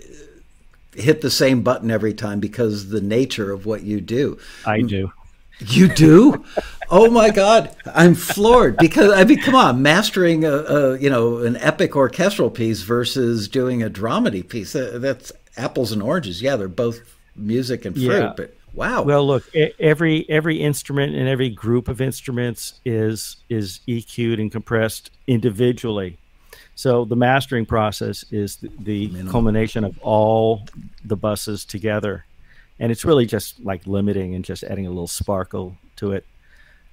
hit the same button every time because the nature of what you do. I do. You do? oh my God, I'm floored because I mean, come on, mastering a, a, you know an epic orchestral piece versus doing a dramedy piece. Uh, that's apples and oranges. Yeah, they're both music and fruit, yeah. but wow. Well, look, every every instrument and every group of instruments is is EQ'd and compressed individually. So the mastering process is the, the culmination of all the buses together, and it's really just like limiting and just adding a little sparkle to it.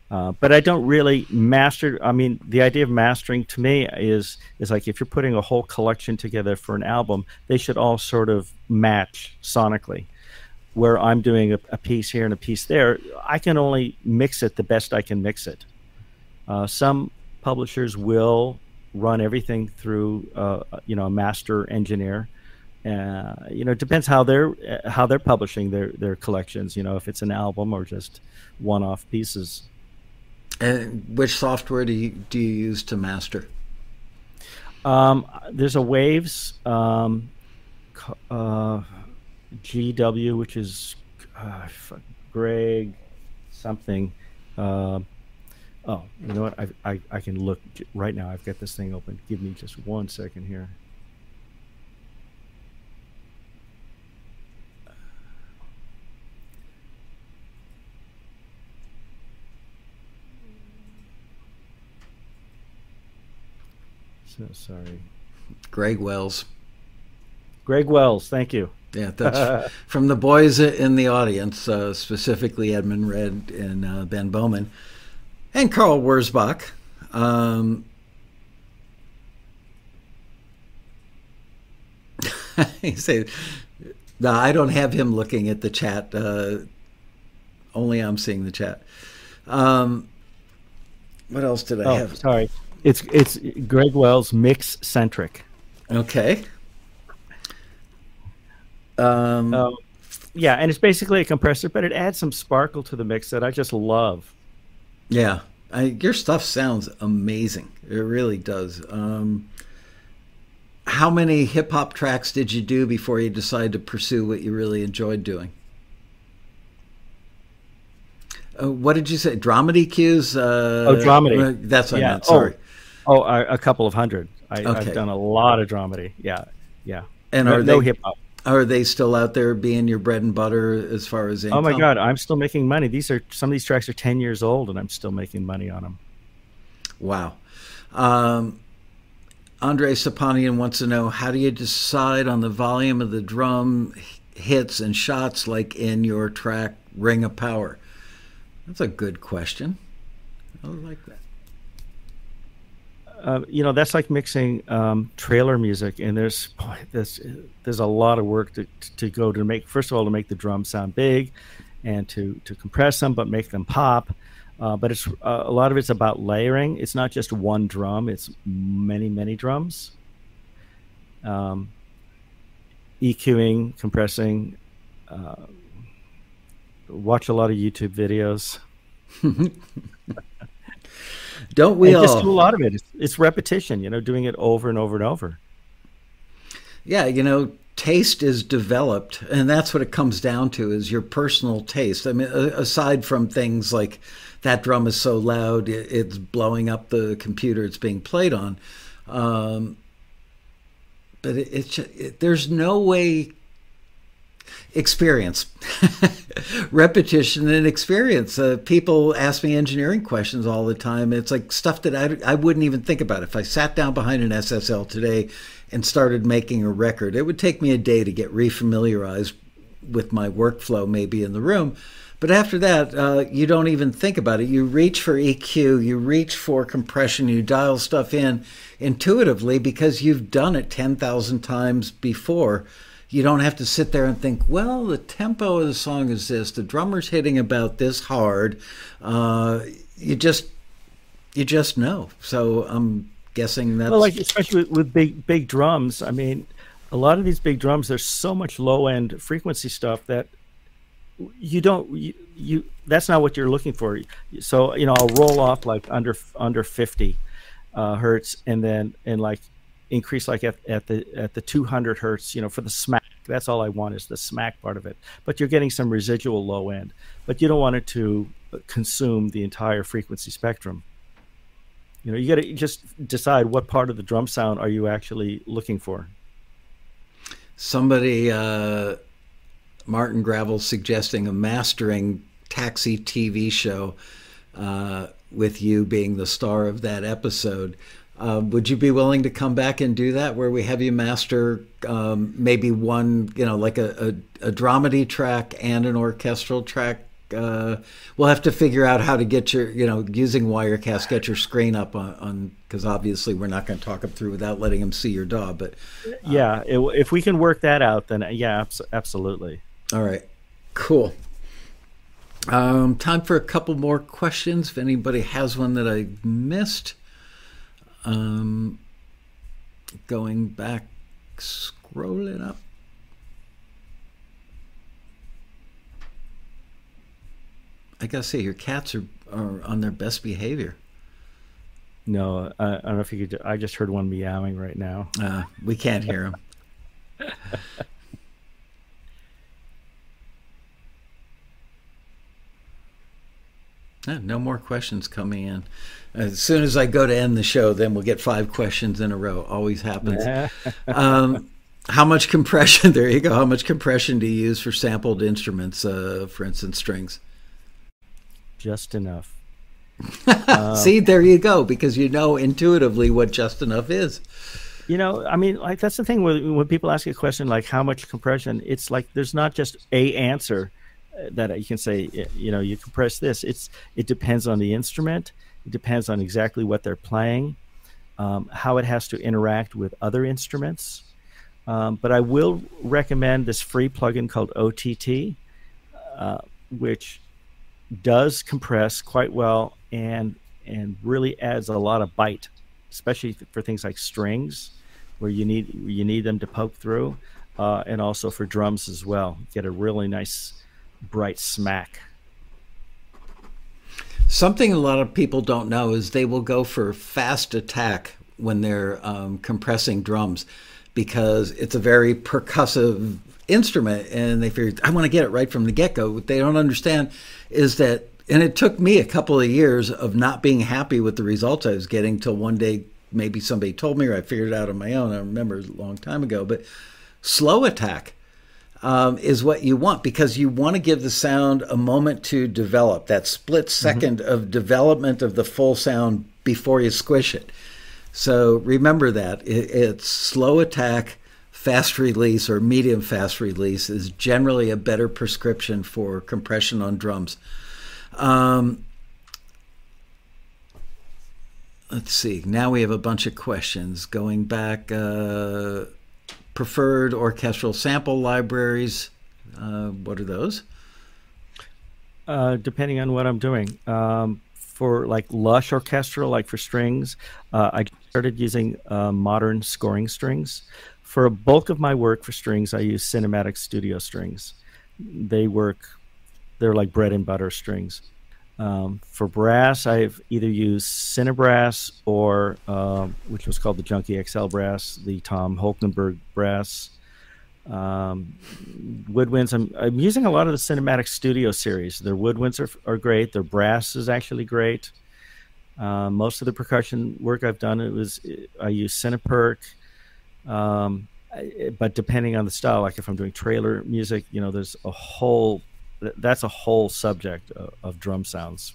Uh, but I don't really master. I mean, the idea of mastering to me is is like if you're putting a whole collection together for an album, they should all sort of match sonically. Where I'm doing a, a piece here and a piece there, I can only mix it the best I can mix it. Uh, some publishers will run everything through uh, you know a master engineer. Uh, you know, it depends how they're how they're publishing their their collections. You know, if it's an album or just one-off pieces. And which software do you do you use to master? Um, there's a Waves um, uh, GW, which is uh, Greg something. Uh, Oh, you know what? I, I, I can look right now. I've got this thing open. Give me just one second here. So sorry. Greg Wells. Greg Wells, thank you. Yeah, that's from the boys in the audience, uh, specifically Edmund Red and uh, Ben Bowman and Carl Wurzbach. Um, he said, "No, I don't have him looking at the chat. Uh, only I'm seeing the chat." Um, what else did I oh, have? Sorry, it's it's Greg Wells MixCentric. Okay. Um, uh, yeah, and it's basically a compressor, but it adds some sparkle to the mix that I just love. Yeah, I, your stuff sounds amazing. It really does. Um, how many hip hop tracks did you do before you decided to pursue what you really enjoyed doing? Uh, what did you say? Dramedy cues? Uh, oh, dramedy. That's what yeah. I meant. Sorry. Oh, oh a couple of hundred. I, have done a lot of dramedy. Yeah, yeah. And no, are no they, hip hop? Are they still out there being your bread and butter as far as income? Oh my god, I'm still making money. These are some of these tracks are 10 years old and I'm still making money on them. Wow. Um, Andre Sapanian wants to know how do you decide on the volume of the drum hits and shots like in your track Ring of Power? That's a good question. I like that. Uh, you know that's like mixing um, trailer music, and there's boy, there's there's a lot of work to, to go to make. First of all, to make the drums sound big, and to to compress them, but make them pop. Uh, but it's uh, a lot of it's about layering. It's not just one drum; it's many many drums. Um, EQing, compressing. Uh, watch a lot of YouTube videos. Don't we and all? Just do a lot of it. It's, it's repetition. You know, doing it over and over and over. Yeah, you know, taste is developed, and that's what it comes down to: is your personal taste. I mean, aside from things like that drum is so loud it's blowing up the computer it's being played on. Um, but it, it's it, there's no way experience repetition and experience. Uh, people ask me engineering questions all the time. It's like stuff that I, I wouldn't even think about. If i sat down behind an ssl today and started making a record it would take me a day to get refamiliarized with my workflow maybe in the room. But after that uh, you don't even think about it. You reach for eq you reach for compression you dial stuff in intuitively because you've done it 10000 times before you don't have to sit there and think, well, the tempo of the song is this, the drummer's hitting about this hard. Uh, you just you just know. So I'm guessing that's well, like especially with, with big big drums. I mean, a lot of these big drums, there's so much low end frequency stuff that you don't you, you that's not what you're looking for. So you know, I'll roll off like under under 50 uh, hertz, and then and like increase like at, at the at the 200 hertz you know for the smack. That's all i want is the smack part of it. But you're getting some residual low end. But you don't want it to consume the entire frequency spectrum. You know you got to just decide what part of the drum sound are you actually looking for. Somebody uh, martin gravel suggesting a mastering taxi tv show uh, with you being the star of that episode uh, would you be willing to come back and do that, where we have you master um, maybe one, you know, like a, a, a, dramedy track and an orchestral track? Uh, we'll have to figure out how to get your, you know, using Wirecast, get your screen up on, because obviously we're not going to talk them through without letting them see your DAW. But uh, yeah, it, if we can work that out, then yeah, absolutely. All right, cool. Um, time for a couple more questions. If anybody has one that I missed. Um, going back, scrolling up. I gotta say, your cats are, are on their best behavior. No, I, I don't know if you could. I just heard one meowing right now. Uh, we can't hear him. no more questions coming in. As soon as I go to end the show, then we'll get five questions in a row. Always happens. um, how much compression? There you go. How much compression do you use for sampled instruments? Uh, for instance, strings. Just enough. um, See, there you go. Because you know intuitively what just enough is. You know, I mean, like that's the thing when, when people ask a question like how much compression, it's like there's not just a answer that you can say. You know, you compress this. It's it depends on the instrument. It depends on exactly what they're playing, um, how it has to interact with other instruments. Um, but I will recommend this free plugin called OTT, uh, which does compress quite well and and really adds a lot of bite, especially for things like strings, where you need you need them to poke through, uh, and also for drums as well. Get a really nice bright smack. Something a lot of people don't know is they will go for fast attack when they're um, compressing drums because it's a very percussive instrument and they figure I want to get it right from the get go. What they don't understand is that and it took me a couple of years of not being happy with the results I was getting till one day maybe somebody told me or I figured it out on my own. I remember a long time ago, but slow attack um, is what you want because you want to give the sound a moment to develop that split 2nd mm-hmm. of development of the full sound before you squish it. So remember that it, it's slow attack, fast release, or medium fast release is generally a better prescription for compression on drums. Um, let's see. Now we have a bunch of questions going back. Uh, preferred orchestral sample libraries. Uh, what are those? Uh, depending on what I'm doing. Um, for like lush orchestral, like for strings, uh, I started using uh, modern scoring strings. For a bulk of my work for strings, I use Cinematic Studio strings. They work, they're like bread and butter strings. Um, for brass, I've either used Cinebrass or, uh, which was called the Junkie XL brass, the Tom Holkenborg brass. Um, woodwinds, I'm, I'm using a lot of the Cinematic Studio series. Their woodwinds are, are great. Their brass is actually great. Uh, most of the percussion work I've done, it was I use Cineperc. Um, but depending on the style, like if I'm doing trailer music, you know, there's a whole that's a whole subject of, of drum sounds.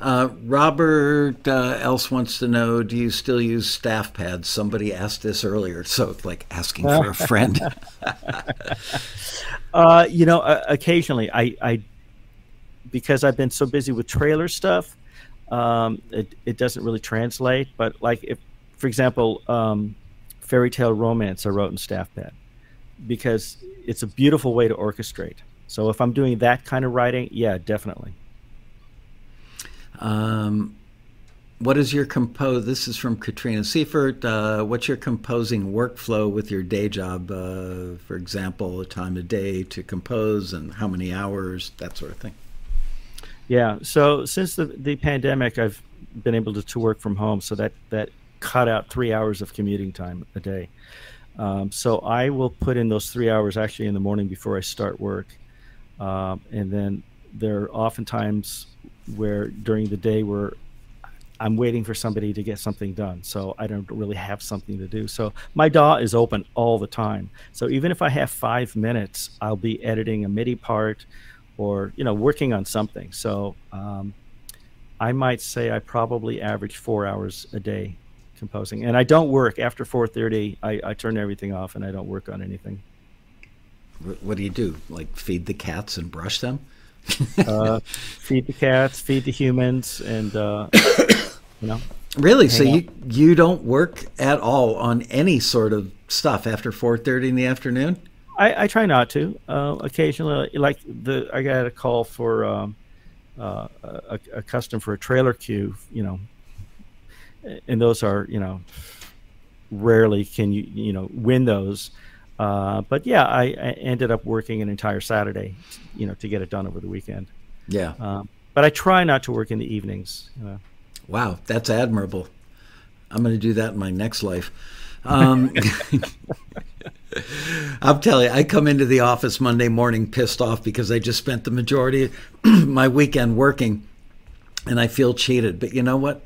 Uh, Robert uh, else wants to know: Do you still use StaffPads? Somebody asked this earlier, so it's like asking for a friend. uh, you know, occasionally I, I, because I've been so busy with trailer stuff, um, it it doesn't really translate. But like if, for example, um, fairy tale romance, I wrote in StaffPad because it's a beautiful way to orchestrate. So if I'm doing that kind of writing, yeah, definitely. Um, what is your compose? This is from Katrina Seifert. Uh, what's your composing workflow with your day job? Uh, for example, a time of day to compose and how many hours, that sort of thing. Yeah. So since the, the pandemic, I've been able to, to work from home. So that, that cut out three hours of commuting time a day. Um, so I will put in those three hours actually in the morning before I start work. Um, and then there are oftentimes where during the day where I'm waiting for somebody to get something done. So I don't really have something to do. So my DAW is open all the time. So even if I have five minutes, I'll be editing a MIDI part or, you know, working on something. So um, I might say I probably average four hours a day composing. And I don't work after 4.30. I, I turn everything off and I don't work on anything. What do you do? Like feed the cats and brush them? uh, feed the cats, feed the humans, and uh, you know. Really? So out. you you don't work at all on any sort of stuff after four thirty in the afternoon? I, I try not to. Uh, occasionally, like the I got a call for um, uh, a, a, custom for a trailer cue. You know, and those are you know rarely can you you know win those. Uh, but yeah, I, I, ended up working an entire Saturday, you know, to get it done over the weekend. Yeah. Um, but I try not to work in the evenings. Uh, wow, that's admirable. I'm going to do that in my next life. Um, I'll tell you, I come into the office Monday morning pissed off because I just spent the majority of my weekend working and I feel cheated. But you know what?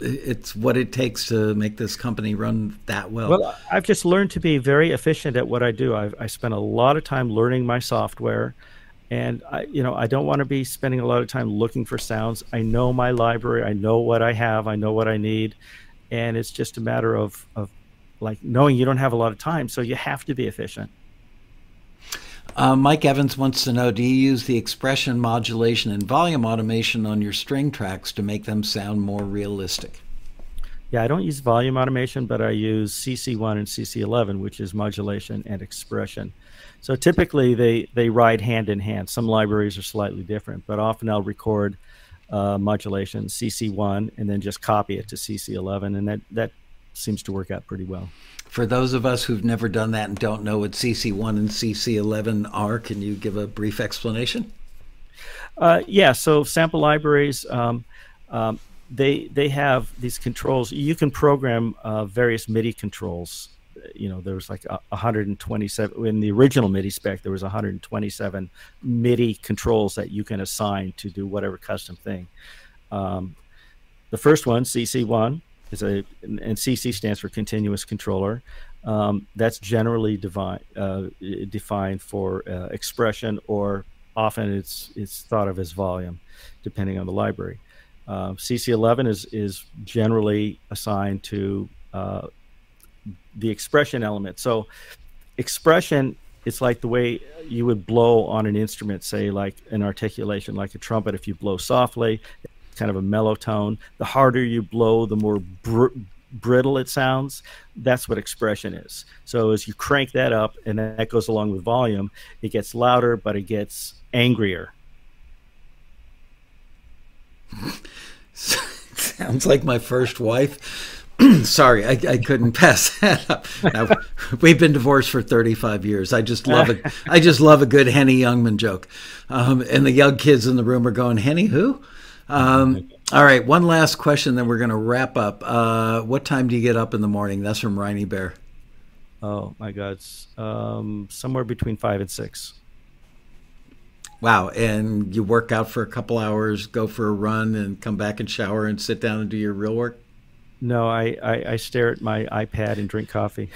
It's what it takes to make this company run that well. Well, I've just learned to be very efficient at what I do. I've, I spent a lot of time learning my software, and I, you know, I don't want to be spending a lot of time looking for sounds. I know my library. I know what I have. I know what I need, and it's just a matter of of like knowing you don't have a lot of time, so you have to be efficient. Uh, Mike Evans wants to know Do you use the expression modulation and volume automation on your string tracks to make them sound more realistic? Yeah, I don't use volume automation, but I use CC1 and CC11, which is modulation and expression. So typically they, they ride hand in hand. Some libraries are slightly different, but often I'll record uh, modulation CC1 and then just copy it to CC11, and that, that seems to work out pretty well. For those of us who've never done that and don't know what CC1 and CC11 are, can you give a brief explanation? Uh, yeah, so sample libraries, um, um, they they have these controls. You can program uh, various MIDI controls. You know, there was like 127 in the original MIDI spec. There was 127 MIDI controls that you can assign to do whatever custom thing. Um, the first one, CC1, is a and CC stands for continuous controller. Um, that's generally devi- uh, defined for uh, expression, or often it's it's thought of as volume, depending on the library. Uh, CC11 is is generally assigned to uh, the expression element. So, expression it's like the way you would blow on an instrument, say like an articulation, like a trumpet. If you blow softly, kind of a mellow tone. The harder you blow, the more br- brittle it sounds. That's what expression is. So as you crank that up, and that goes along with volume, it gets louder, but it gets angrier. Sounds like my first wife. Sorry, I, I, couldn't pass that up. Now, we've been divorced for 35 years. I just love a, I just love a good Henny Youngman joke. Um, and the young kids in the room are going, Henny who? Um, all right, one last question, then we're going to wrap up. Uh, what time do you get up in the morning? That's from Riney Bear. Oh my God, um, somewhere between five and six. Wow, and you work out for a couple hours, go for a run, and come back and shower and sit down and do your real work. No, I, I, I stare at my iPad and drink coffee.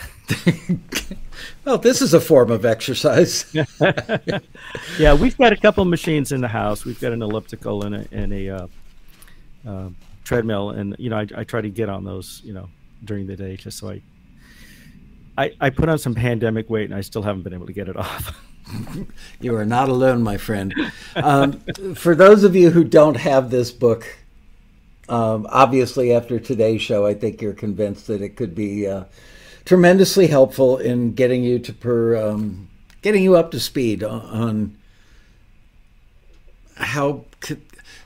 well, this is a form of exercise. yeah, we've got a couple machines in the house. We've got an elliptical and a, and a uh, uh, treadmill, and you know, I, I try to get on those, you know, during the day, just so I, I, I put on some pandemic weight, and I still haven't been able to get it off. you are not alone, my friend. Um, for those of you who don't have this book, um, obviously, after today's show, I think you're convinced that it could be uh, tremendously helpful in getting you to per, um, getting you up to speed on, on how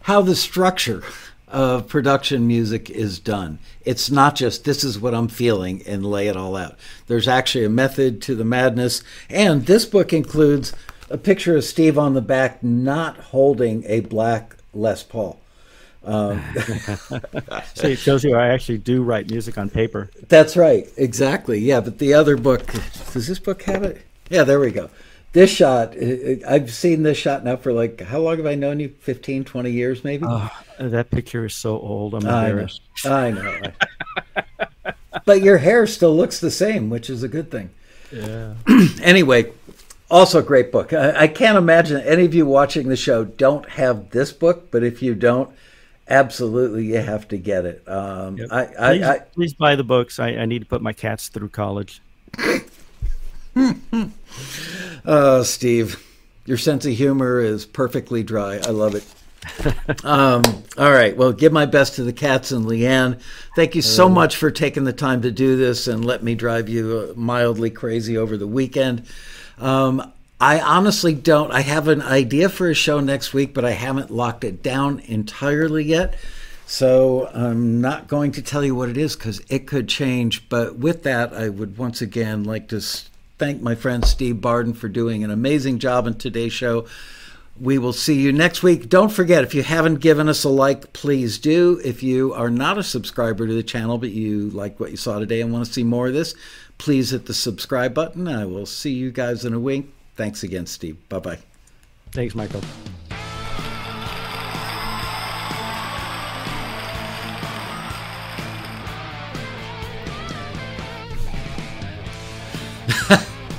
how the structure of production music is done. It's not just this is what I'm feeling and lay it all out. There's actually a method to the madness, and this book includes a picture of Steve on the back not holding a black Les Paul. Um, so it shows you I actually do write music on paper. That's right, exactly. Yeah, but the other book, does this book have it? Yeah, there we go. This shot, I've seen this shot now for like, how long have I known you? 15, 20 years maybe? Oh, that picture is so old. I'm embarrassed. I know. I know. but your hair still looks the same, which is a good thing. Yeah. anyway, also a great book. I, I can't imagine any of you watching the show don't have this book, but if you don't, absolutely you have to get it. Um, yep. I, I, please, I, please, buy the books. I, I, need to put my cats through college. oh, Steve, your sense of humor is perfectly dry. I love it. um, all right. Well, give my best to the cats and Leanne. Thank you so much for taking the time to do this and let me drive you mildly crazy over the weekend. Um, I honestly don't. I have an idea for a show next week, but I haven't locked it down entirely yet. So I'm not going to tell you what it is because it could change. But with that, I would once again like to thank my friend Steve Barden for doing an amazing job in today's show. We will see you next week. Don't forget, if you haven't given us a like, please do. If you are not a subscriber to the channel, but you like what you saw today and want to see more of this, please hit the subscribe button. I will see you guys in a week. Thanks again, Steve. Bye bye. Thanks, Michael.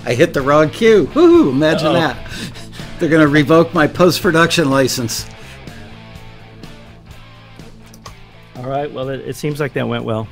I hit the wrong cue. Woohoo! Imagine Uh-oh. that. They're going to revoke my post production license. All right. Well, it, it seems like that went well.